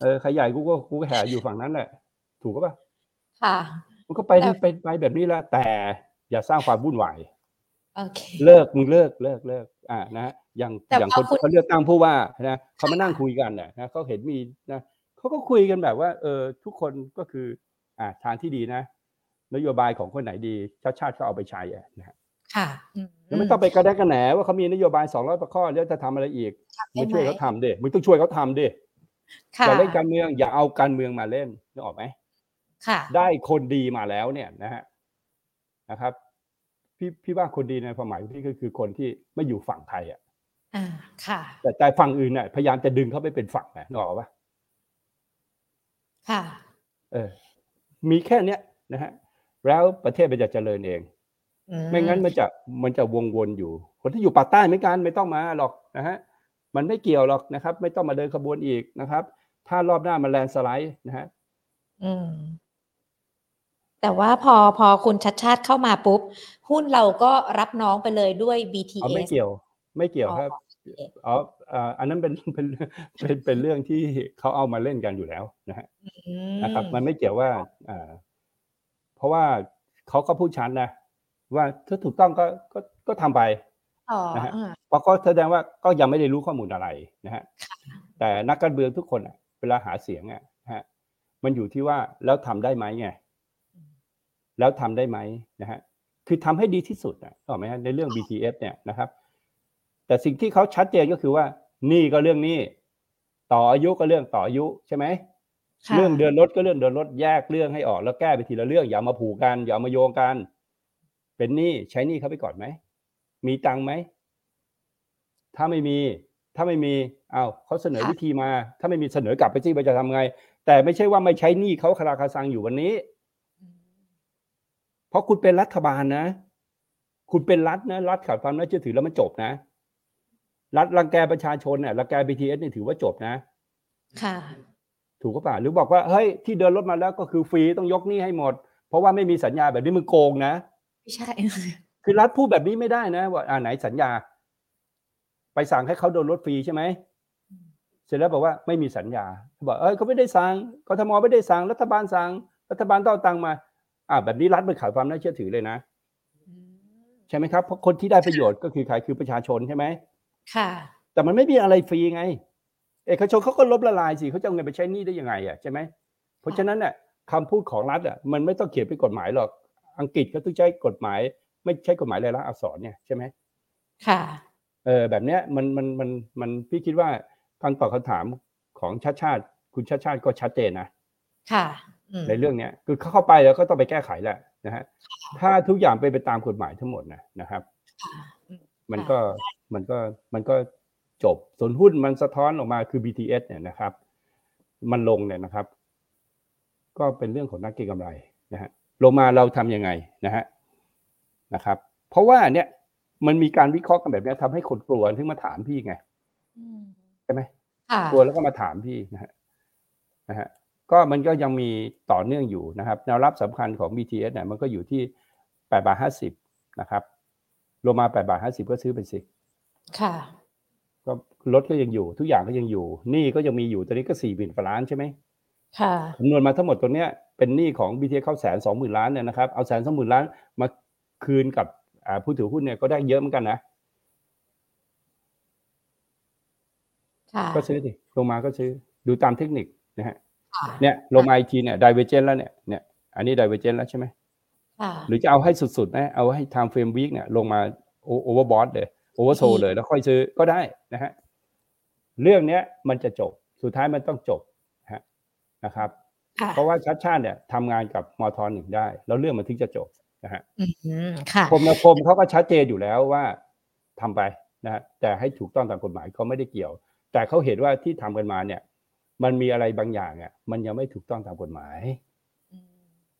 เออใครใหญ่กูก็กูก็แห่อยู่ฝั่งนั้นแหละ ถูกป่ะค่ะมันก็ไปไปไปแบบนี้แหละแต่อย่าสร้างความวุ่นวายโอเคเลิกมึงเลิกเลิกเลิกอ่านะอย่างอย่างคนเขาเลือกตั้งผู้ว่านะเขามานั่งคุยกันนะเขาเห็นมีนะเขาก็คุยกันแบบว่า เออทุกคนก็คือ อ่าทางที่ดีนะ นโยบายของคนไหนดี ชาติชาติก็เอาไปใช้นะค่ะแล้วไม่ต้องไปกระแดกกระแหนว่าเขามีนโยบายสองร้อยประข้อแล้วจะทำอะไรอีกมึงช่วยเขาทำดิมึงต้องช่วยเขาทำดิอย่าเล่นการเมืองอย่าเอาการเมืองมาเล่นนึกออกไหมค่ะ ได้คนดีมาแล้วเนี่ยนะฮะนะครับ พี่พี่ว่าคนดีในความหมายพี่ก็คือคนที่ไม่อยู่ฝั่งไทยอะอ่าค่ะ แต่ใจฝั่งอื่นเนี่ยพยายามจะดึงเขาไปเป็นฝั่งนะนึกออกปะค่ะ เออ มีแค่เนี้ยนะฮะแล้วประเทศมันจะเจริญเอง ไม่งั้นมันจะมันจะวงวนอยู่ คนที่อยู่ปากใต้ไม่กันไม่ต้องมาหรอกนะฮะมันไม่เกี่ยวหรอกนะครับ ไม่ต้องมาเดินขบวนอีกนะครับ ถ้ารอบหน้ามันแลนสไลด์นะฮะแต่ว่าพอพอคุณชัดชาติเข้ามาปุ๊บ หุ้นเราก็รับน้องไปเลยด้วยอ๋อ BTS ไม่เกี่ยว ไม่เกี่ยวครับ อ๋ออ่าอันนั้นเป็นเป็นเป็นเป็นเรื่องที่เขาเอามาเล่นกันอยู่แล้วนะฮะอืนะครับ มันไม่เกี่ยวว่าอ่าเพราะว่าเขาก็พูดชัดนะว่าถ้าถูกต้องก็ก็ก็ทำไปอ๋อนะฮะอ่าเพราะก็แสดงว่าก็ยังไม่ได้รู้ข้อมูลอะไรนะฮะแต่นักการเมืองทุกคนอะเวลาหาเสียงอะนะฮะมันอยู่ที่ว่าแล้วทำได้ไหมไงแล้วทำได้ไหมนะฮะคือทำให้ดีที่สุดอะก็ไหมฮะในเรื่อง BTS เนี่ยนะครับ แต่สิ่งที่เขาชัดเจนก็คือว่านี่ก็เรื่องนี้ต่ออายุก็เรื่องต่ออายุใช่ไหมค่ะเรื่องเดือนรถก็เรื่องเดือนรถแยกเรื่องให้ออกแล้วแก้ไปทีละเรื่องอย่ามาผูกกันอย่ามาโยงกัน เป็นหนี้ใช้หนี้เขาไปก่อนไหมมีตังค์ไหมถ้าไม่มี ถ้าไม่มีเอาวเขาเสนอวิธีมา ถ้าไม่มีเสนอกลับไปที่ว่าจะทำไง แต่ไม่ใช่ว่าไม่ใช้หนี้เขาคาราคาซังอยู่วันนี้ เพราะคุณเป็นรัฐบาลนะ คุณเป็นรัฐนะรัฐขาดความน่าเชื่อถือแล้วมันจบนะ รัฐรังแกประชาชนเนี่ยรังแก BTS นี่ถือว่าจบนะ ค่ะ ถูกก็ป่ะหรือบอกว่าเฮ้ยที่เดินรถมาแล้วก็คือฟรีต้องยกหนี้ให้หมด เพราะว่าไม่มีสัญญาแบบนี้มึงโกงนะไม่ใช่คือรัฐพูดแบบนี้ไม่ได้นะ ว่าอ่าไหนสัญญา ไปสั่งให้เขาโดนรถฟรีใช่ไหมเสร็จแล้วบอกว่าไม่มีสัญญาบอกเอ้ยเขาไม่ได้สั่งกทมไม่ได้สั่งรัฐบาลสั่งรัฐบาลต้องเอาตังค์มา อ่า แบบนี้รัฐมันขาดความน่าเชื่อถือเลยนะ ใช่ไหมครับเพราะคนที่ได้ประโยชน์ก็คือใครคือประชาชนใช่ไหม ค่ะ แต่มันไม่มีอะไรฟรีไง เอกชนเขาก็ลบละลายสิเขาจะเอาเงินไปใช้หนี้ได้ยังไงอะใช่ไหมเพราะฉะนั้นเนี่ยคำพูดของรัฐอะมันไม่ต้องเขียนเป็นกฎหมายหรอก อังกฤษเขาต้องใช้กฎหมาย ไม่ใช่กฎหมายรายละอักษรเนี่ยใช่ไหมค่ะเออแบบเนี้ยมันมันมันมันพี่คิดว่าการตอบคำถามของชาติชาติ คุณชาติชาติก็ชัดเจนนะค่ะอืมในเรื่องเนี้ยคือเขาเข้าไปแล้วก็ต้องไปแก้ไขแหละนะฮะถ้าทุกอย่างเป็นไปตามกฎหมายทั้งหมดนะนะครับค่ะอื มมันก็มันก็มันก็จบส่วนหุ้นมันสะท้อนออกมาคือ BTS เนี่ยนะครับ มันลงเนี่ยนะครับ ก็เป็นเรื่องของนักเก็งกำไรนะฮะลงมาเราทำยังไงนะฮะนะครับ เพราะว่าเนี่ยมันมีการวิเคราะห์กันแบบเนี้ยทำให้คนกลัวถึงมาถามพี่ไงอืมใช่ไหมค่ะกลัวแล้วก็มาถามพี่นะฮะนะฮะก็มันก็ยังมีต่อเนื่องอยู่นะครับ แนวรับสำคัญของ BTS เนี่ยมันก็อยู่ที่แปดบาทห้าสิบนะครับ ลงมาแปดบาทห้าสิบก็ซื้อไปสิ ค่ะ ก็รถก็ยังอยู่ทุกอย่างก็ยังอยู่หนี้ก็ยังมีอยู่ตอนนี้ก็สี่หมื่นกว่าล้านใช่ไหมค่ะคำนวณมาทั้งหมดตัวเนี้ยเป็นหนี้ของ BTS เข้าแสนสองหมื่นล้านเนี่ยนะครับเอาแสนสองหมื่นล้านมาคืนกับอ่าผู้ถือหุ้นเนี่ยก็ได้เยอะเหมือนกันนะค่ะก็ซื้อสิลงมาก็ซื้อดูตามเทคนิคนะฮะค่ะเนี่ยลงมาอีกทีเนี่ย divergent แล้วเนี่ยเนี่ยอันนี้ divergent แล้วใช่ไหมค่ะ หรือจะเอาให้สุดๆนะเอาให้ time frame week เนี่ยลงมา overbought เลย oversold เลยแล้วค่อยซื้อก็ได้นะฮะเรื่องเนี้ยมันจะจบสุดท้ายมันต้องจบนะฮะนะครับค่ะเพราะว่าชัดชาติเนี่ยทำงานกับมทหนึ่งได้ แล้วเรื่องมันถึงจะจบนะฮะอืมค่ะคมนาคมเขาก็ชัดเจนอยู่แล้วว่าทำไปนะฮะแต่ให้ถูกต้องตามกฎหมายเขาไม่ได้เกี่ยว แต่เขาเห็นว่าที่ทำกันมาเนี่ย มันมีอะไรบางอย่างอะมันยังไม่ถูกต้องตามกฎหมาย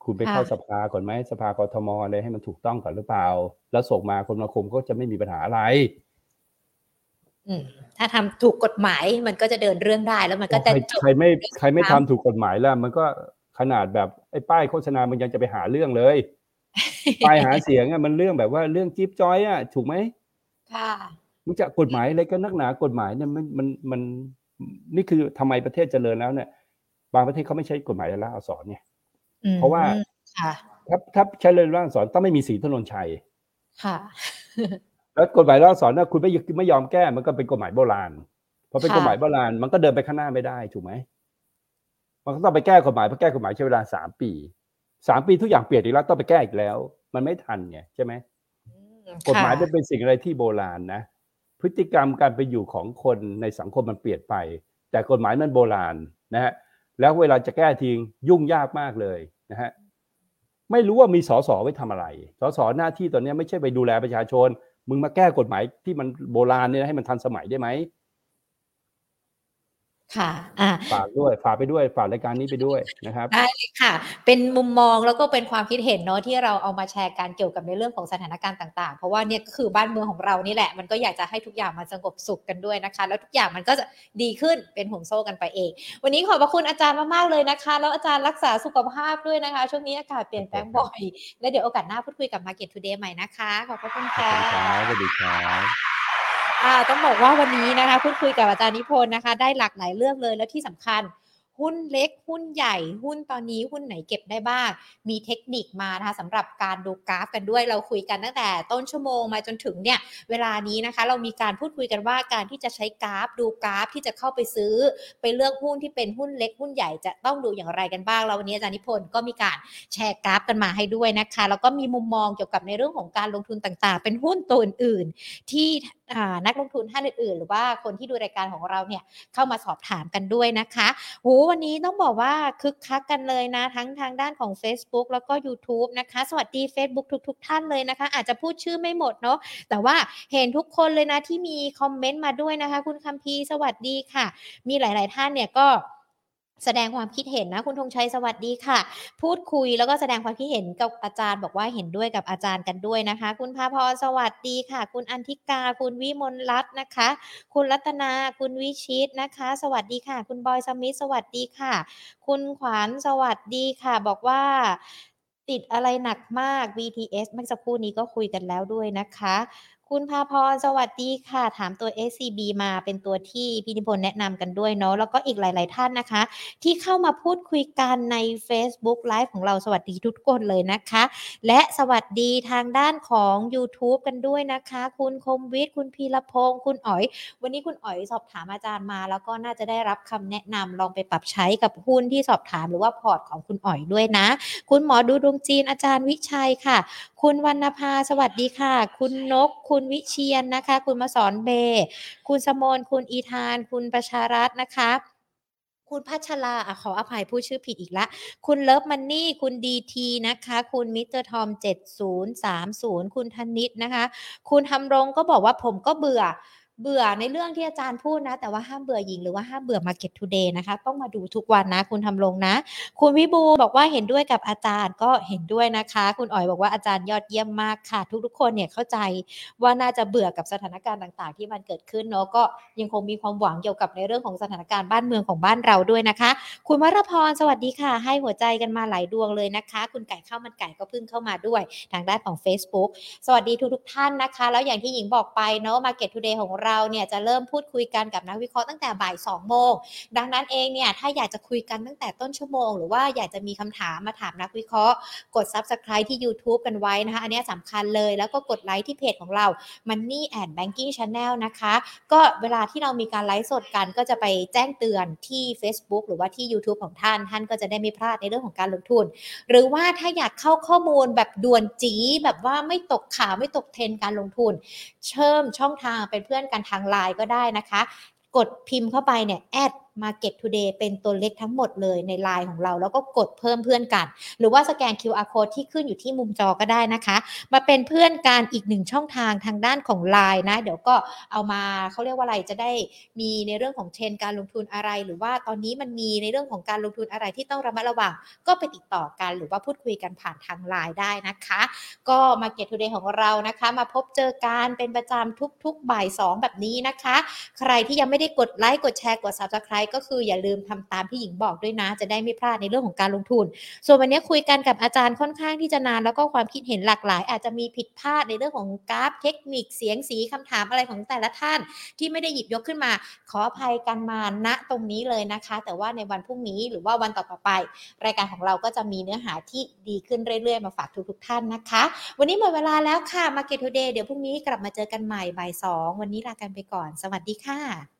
คุณไปเข้าค่ะสภาก่อนไหมสภากทมอะไรให้มันถูกต้องก่อนหรือเปล่า แล้วส่งมาคมนาคมก็จะไม่มีปัญหาอะไรอืมถ้าทำถูกกฎหมายมันก็จะเดินเรื่องได้แล้วมันก็จะใครจบใครไม่ใครไม่ตามทำถูกกฎหมายแล้ว มันก็ขนาดแบบไอ้ป้ายโฆษณามันยังจะไปหาเรื่องเลยป้ายหาเสียงอะมันเรื่องแบบว่าเรื่องจิ๊บจอยอะถูกไหมค่ะมึงจะกฎหมายอะไรก็นักหนากฎหมายเนี่ยมันมันมันนี่คือทำไมประเทศเจริญแล้วเนี่ย บางประเทศเขาไม่ใช้กฎหมายละอักษรเนี่ยอืม เพราะว่าค่ะถ้าถ้าใช้เลยละอักษรต้องไม่มีสีถนนชัยค่ะแล้วกฎหมายละอักษรนะคุณไม่ไม่ยอมแก้มันก็เป็นกฎหมายโบราณพอเป็นค่ะกฎหมายโบราณมันก็เดินไปข้างหน้าไม่ได้ถูกไหมมันก็ต้องไปแก้กฎหมายเพราะแก้กฎหมายใช้เวลาสามปีสามปีทุกอย่างเปลี่ยนอีกแล้วต้องไปแก้อีกแล้ว มันไม่ทันไงใช่ไหมอืมกฎหมายค่ะมันเป็นสิ่งอะไรที่โบราณนะพฤติกรรมการไปอยู่ของคนในสังคมมันเปลี่ยนไป แต่กฎหมายมันโบราณนะฮะแล้วเวลาจะแก้ทิ้งยุ่งยากมากเลย นะฮะไม่รู้ว่ามีสสไว้ทำอะไร สสหน้าที่ตอนนี้ไม่ใช่ไปดูแลประชาชน มึงมาแก้กฎหมายที่มันโบราณเนี่ยให้มันทันสมัยได้ไหม ค่ะอ่าฝากด้วยฝากไปด้วยฝากรายการนี้ไปด้วยนะครับได้เลยค่ะ เป็นมุมมองแล้วก็เป็นความคิดเห็นเนาะที่เราเอามาแชร์กันเกี่ยวกับในเรื่องของสถานการณ์ต่างๆ เพราะว่าเนี่ยก็คือบ้านเมืองของเรานี่แหละ มันก็อยากจะให้ทุกอย่างมันสงบสุขกันด้วยนะคะ แล้วทุกอย่างมันก็จะดีขึ้นเป็นห่วงโซ่กันไปเอง วันนี้ขอบพระคุณอาจารย์มากๆเลยนะคะ แล้วอาจารย์รักษาสุขภาพด้วยนะคะ ช่วงนี้อากาศเปลี่ยนแปลงบ่อย แล้วเดี๋ยวโอกาสหน้าพูดคุยกับ Market Today ใหม่นะคะขอบพระคุณขอบค่ะคุณครับสวัสดีครับอ่า ต้องบอกว่าวันนี้นะคะพูดคุยกับอาจารย์นิพนธ์นะคะ ได้หลากหลายเรื่องเลยแล้วที่สำคัญ หุ้นเล็กหุ้นใหญ่ หุ้นตอนนี้หุ้นไหนเก็บได้บ้าง มีเทคนิคมานะคะสำหรับการดูกราฟกันด้วยเราคุยกันตั้งแต่ต้นชั่วโมงมาจนถึงเนี่ยเวลานี้นะคะ เรามีการพูดคุยกันว่าการที่จะใช้กราฟดูกราฟที่จะเข้าไปซื้อ ไปเลือกหุ้นที่เป็นหุ้นเล็กหุ้นใหญ่จะต้องดูอย่างไรกันบ้างแล้ววันนี้อาจารย์นิพนธ์ก็มีการแชร์กราฟกันมาให้ด้วยนะคะ แล้วก็มีมุมมองเกี่ยวกับในเรื่องของการลงทุนต่างๆ เป็นหุ้นตัวอื่นๆที่นักลงทุนท่านอื่นๆ หรือว่าคนที่ดูรายการของเราเนี่ยเข้ามาสอบถามกันด้วยนะคะโหวันนี้ต้องบอกว่าคึกคักกันเลยนะ ทั้งทางด้านของ Facebook แล้วก็ YouTube นะคะ สวัสดี Facebook ทุกๆทท่านเลยนะคะ อาจจะพูดชื่อไม่หมดเนาะแต่ว่าเห็นทุกคนเลยนะที่มีคอมเมนต์มาด้วยนะคะ คุณคัมพีสวัสดีค่ะ มีหลาย ๆ ท่านเนี่ยก็ แสดงความคิดเห็นนะ คุณธงชัยสวัสดีค่ะ พูดคุยแล้วก็แสดงความคิดเห็นกับอาจารย์บอกว่าเห็นด้วยกับอาจารย์กันด้วยนะคะ คุณพาพรสวัสดีค่ะ คุณอันทิกา คุณวิมลรัตน์นะคะ คุณรัตนา คุณวิชิตนะคะ สวัสดีค่ะ คุณบอยสมิธสวัสดีค่ะ คุณขวัญสวัสดีค่ะ บอกว่าติดอะไรหนักมาก BTS เมื่อสักครู่นี้ก็คุยกันแล้วด้วยนะคะ คุณพาพรสวัสดีค่ะ ถามตัว SCB มาเป็นตัวที่พี่นิพนธ์แนะนำกันด้วยเนาะแล้วก็อีกหลาย ๆ ท่านนะคะ ที่เข้ามาพูดคุยกันใน Facebook Live ของเราสวัสดีทุกคนเลยนะคะ และสวัสดีทางด้านของ YouTube กันด้วยนะคะ คุณคมวิทย์คุณพีรพงศ์คุณอ๋อย วันนี้คุณอ๋อยสอบถามอาจารย์มา แล้วก็น่าจะได้รับคำแนะนำลองไปปรับใช้กับหุ้นที่สอบถามหรือว่าพอร์ตของคุณอ๋อยด้วยนะ คุณหมอดูดวงจีนอาจารย์วิชัยค่ะ คุณวรรณภาสวัสดีค่ะ คุณนกคุณณวิเชียนนะคะ คุณมาสอนเบ คุณสมนคุณอีธาน คุณประชารัตน์นะคะคุณพัชราอขออภัยผู้ชื่อผิดอีกละ คุณ Love Money คุณดีทีนะคะ คุณมิสเตอร์ทอม7030คุณธนิตนะคะ คุณทำรงก็บอกว่าผมก็เบื่อ เบื่อในเรื่องที่อาจารย์พูดนะ แต่ว่าห้ามเบื่อหญิงหรือว่าห้ามเบื่อ Market Today นะคะ ต้องมาดูทุกวันนะ คุณทำรงนะ คุณวิบูบอกว่าเห็นด้วยกับอาจารย์ก็เห็นด้วยนะคะ คุณอ๋อยบอกว่าอาจารย์ยอดเยี่ยมมากค่ะ ทุกๆ คนเนี่ยเข้าใจว่าน่าจะเบื่อกับสถานการณ์ต่างๆ ที่มันเกิดขึ้นเนาะก็ยังคงมีความหวังเกี่ยวกับในเรื่องของสถานการณ์บ้านเมืองของบ้านเราด้วยนะคะ คุณวรพรสวัสดีค่ะ ให้หัวใจกันมาหลายดวงเลยนะคะ คุณไก่ข้าวมันไก่ก็เพิ่งเข้ามาด้วย ทางด้านของ Facebook สวัสดีทุกๆท่านนะคะ แล้วอย่างที่หญิงบอกไปเนาะ Market Today ของเราเนี่ยจะเริ่มพูดคุยกันกับนักวิเคราะห์ตั้งแต่บ่าย2โมง ดังนั้นเองเนี่ยถ้าอยากจะคุยกันตั้งแต่ต้นชั่วโมง หรือว่าอยากจะมีคำถามมาถามนักวิเคราะห์ กด Subscribe ที่ YouTube กันไว้นะคะ อันนี้ยสำคัญเลยแล้วก็กดไลค์ที่เพจของเรา Money and Banking Channel นะคะ ก็เวลาที่เรามีการไลฟ์สดกันก็จะไปแจ้งเตือนที่ Facebook หรือว่าที่ YouTube ของท่าน ท่านก็จะได้ไม่พลาดในเรื่องของการลงทุน หรือว่าถ้าอยากเข้าข้อมูลแบบด่วนจีแบบว่าไม่ตกข่าวไม่ตกเทรนการลงทุน เชื่มช่องทางเป็นเพื่อนกันทางไลน์ก็ได้นะคะ กดพิมพ์เข้าไปเนี่ยแอด Market Today เป็นตัวเล็กทั้งหมดเลยในไลน์ของเรา แล้วก็กดเพิ่มเพื่อนกัน หรือว่าสแกน QR code ที่ขึ้นอยู่ที่มุมจอก็ได้นะคะ มาเป็นเพื่อนกันอีกหนึ่งช่องทางทางด้านของ Line นะ เดี๋ยวก็เอามาเขาเรียกว่าอะไรจะได้มีในเรื่องของเทรนการลงทุนอะไร หรือว่าตอนนี้มันมีในเรื่องของการลงทุนอะไรที่ต้องระมัดระวังก็ไปติดต่อกัน หรือว่าพูดคุยกันผ่านทาง Line ได้นะคะ ก็ Market Today ของเรานะคะ มาพบเจอกันเป็นประจำทุกๆบ่าย2แบบนี้นะคะ ใครที่ยังไม่ได้กดไลค์กดแชร์กด Subscribe ก็คืออย่าลืมทำตามที่หญิงบอกด้วยนะ จะได้ไม่พลาดในเรื่องของการลงทุน ส่วนวันนี้คุยกันกับอาจารย์ค่อนข้างที่จะนาน แล้วก็ความคิดเห็นหลากหลาย อาจจะมีผิดพลาดในเรื่องของกราฟเทคนิคเสียงสีคำถามอะไรของแต่ละท่าน ที่ไม่ได้หยิบยกขึ้นมา ขออภัยกันมาณตรงนี้เลยนะคะ แต่ว่าในวันพรุ่งนี้หรือว่าวันต่อไป รายการของเราก็จะมีเนื้อหาที่ดีขึ้นเรื่อยๆ มาฝากทุกๆท่านนะคะ วันนี้หมดเวลาแล้วค่ะ Market Today เดี๋ยวพรุ่งนี้กลับมาเจอกันใหม่บ่ายสองวันนี้ลากันไปก่อน สวัสดีค่ะ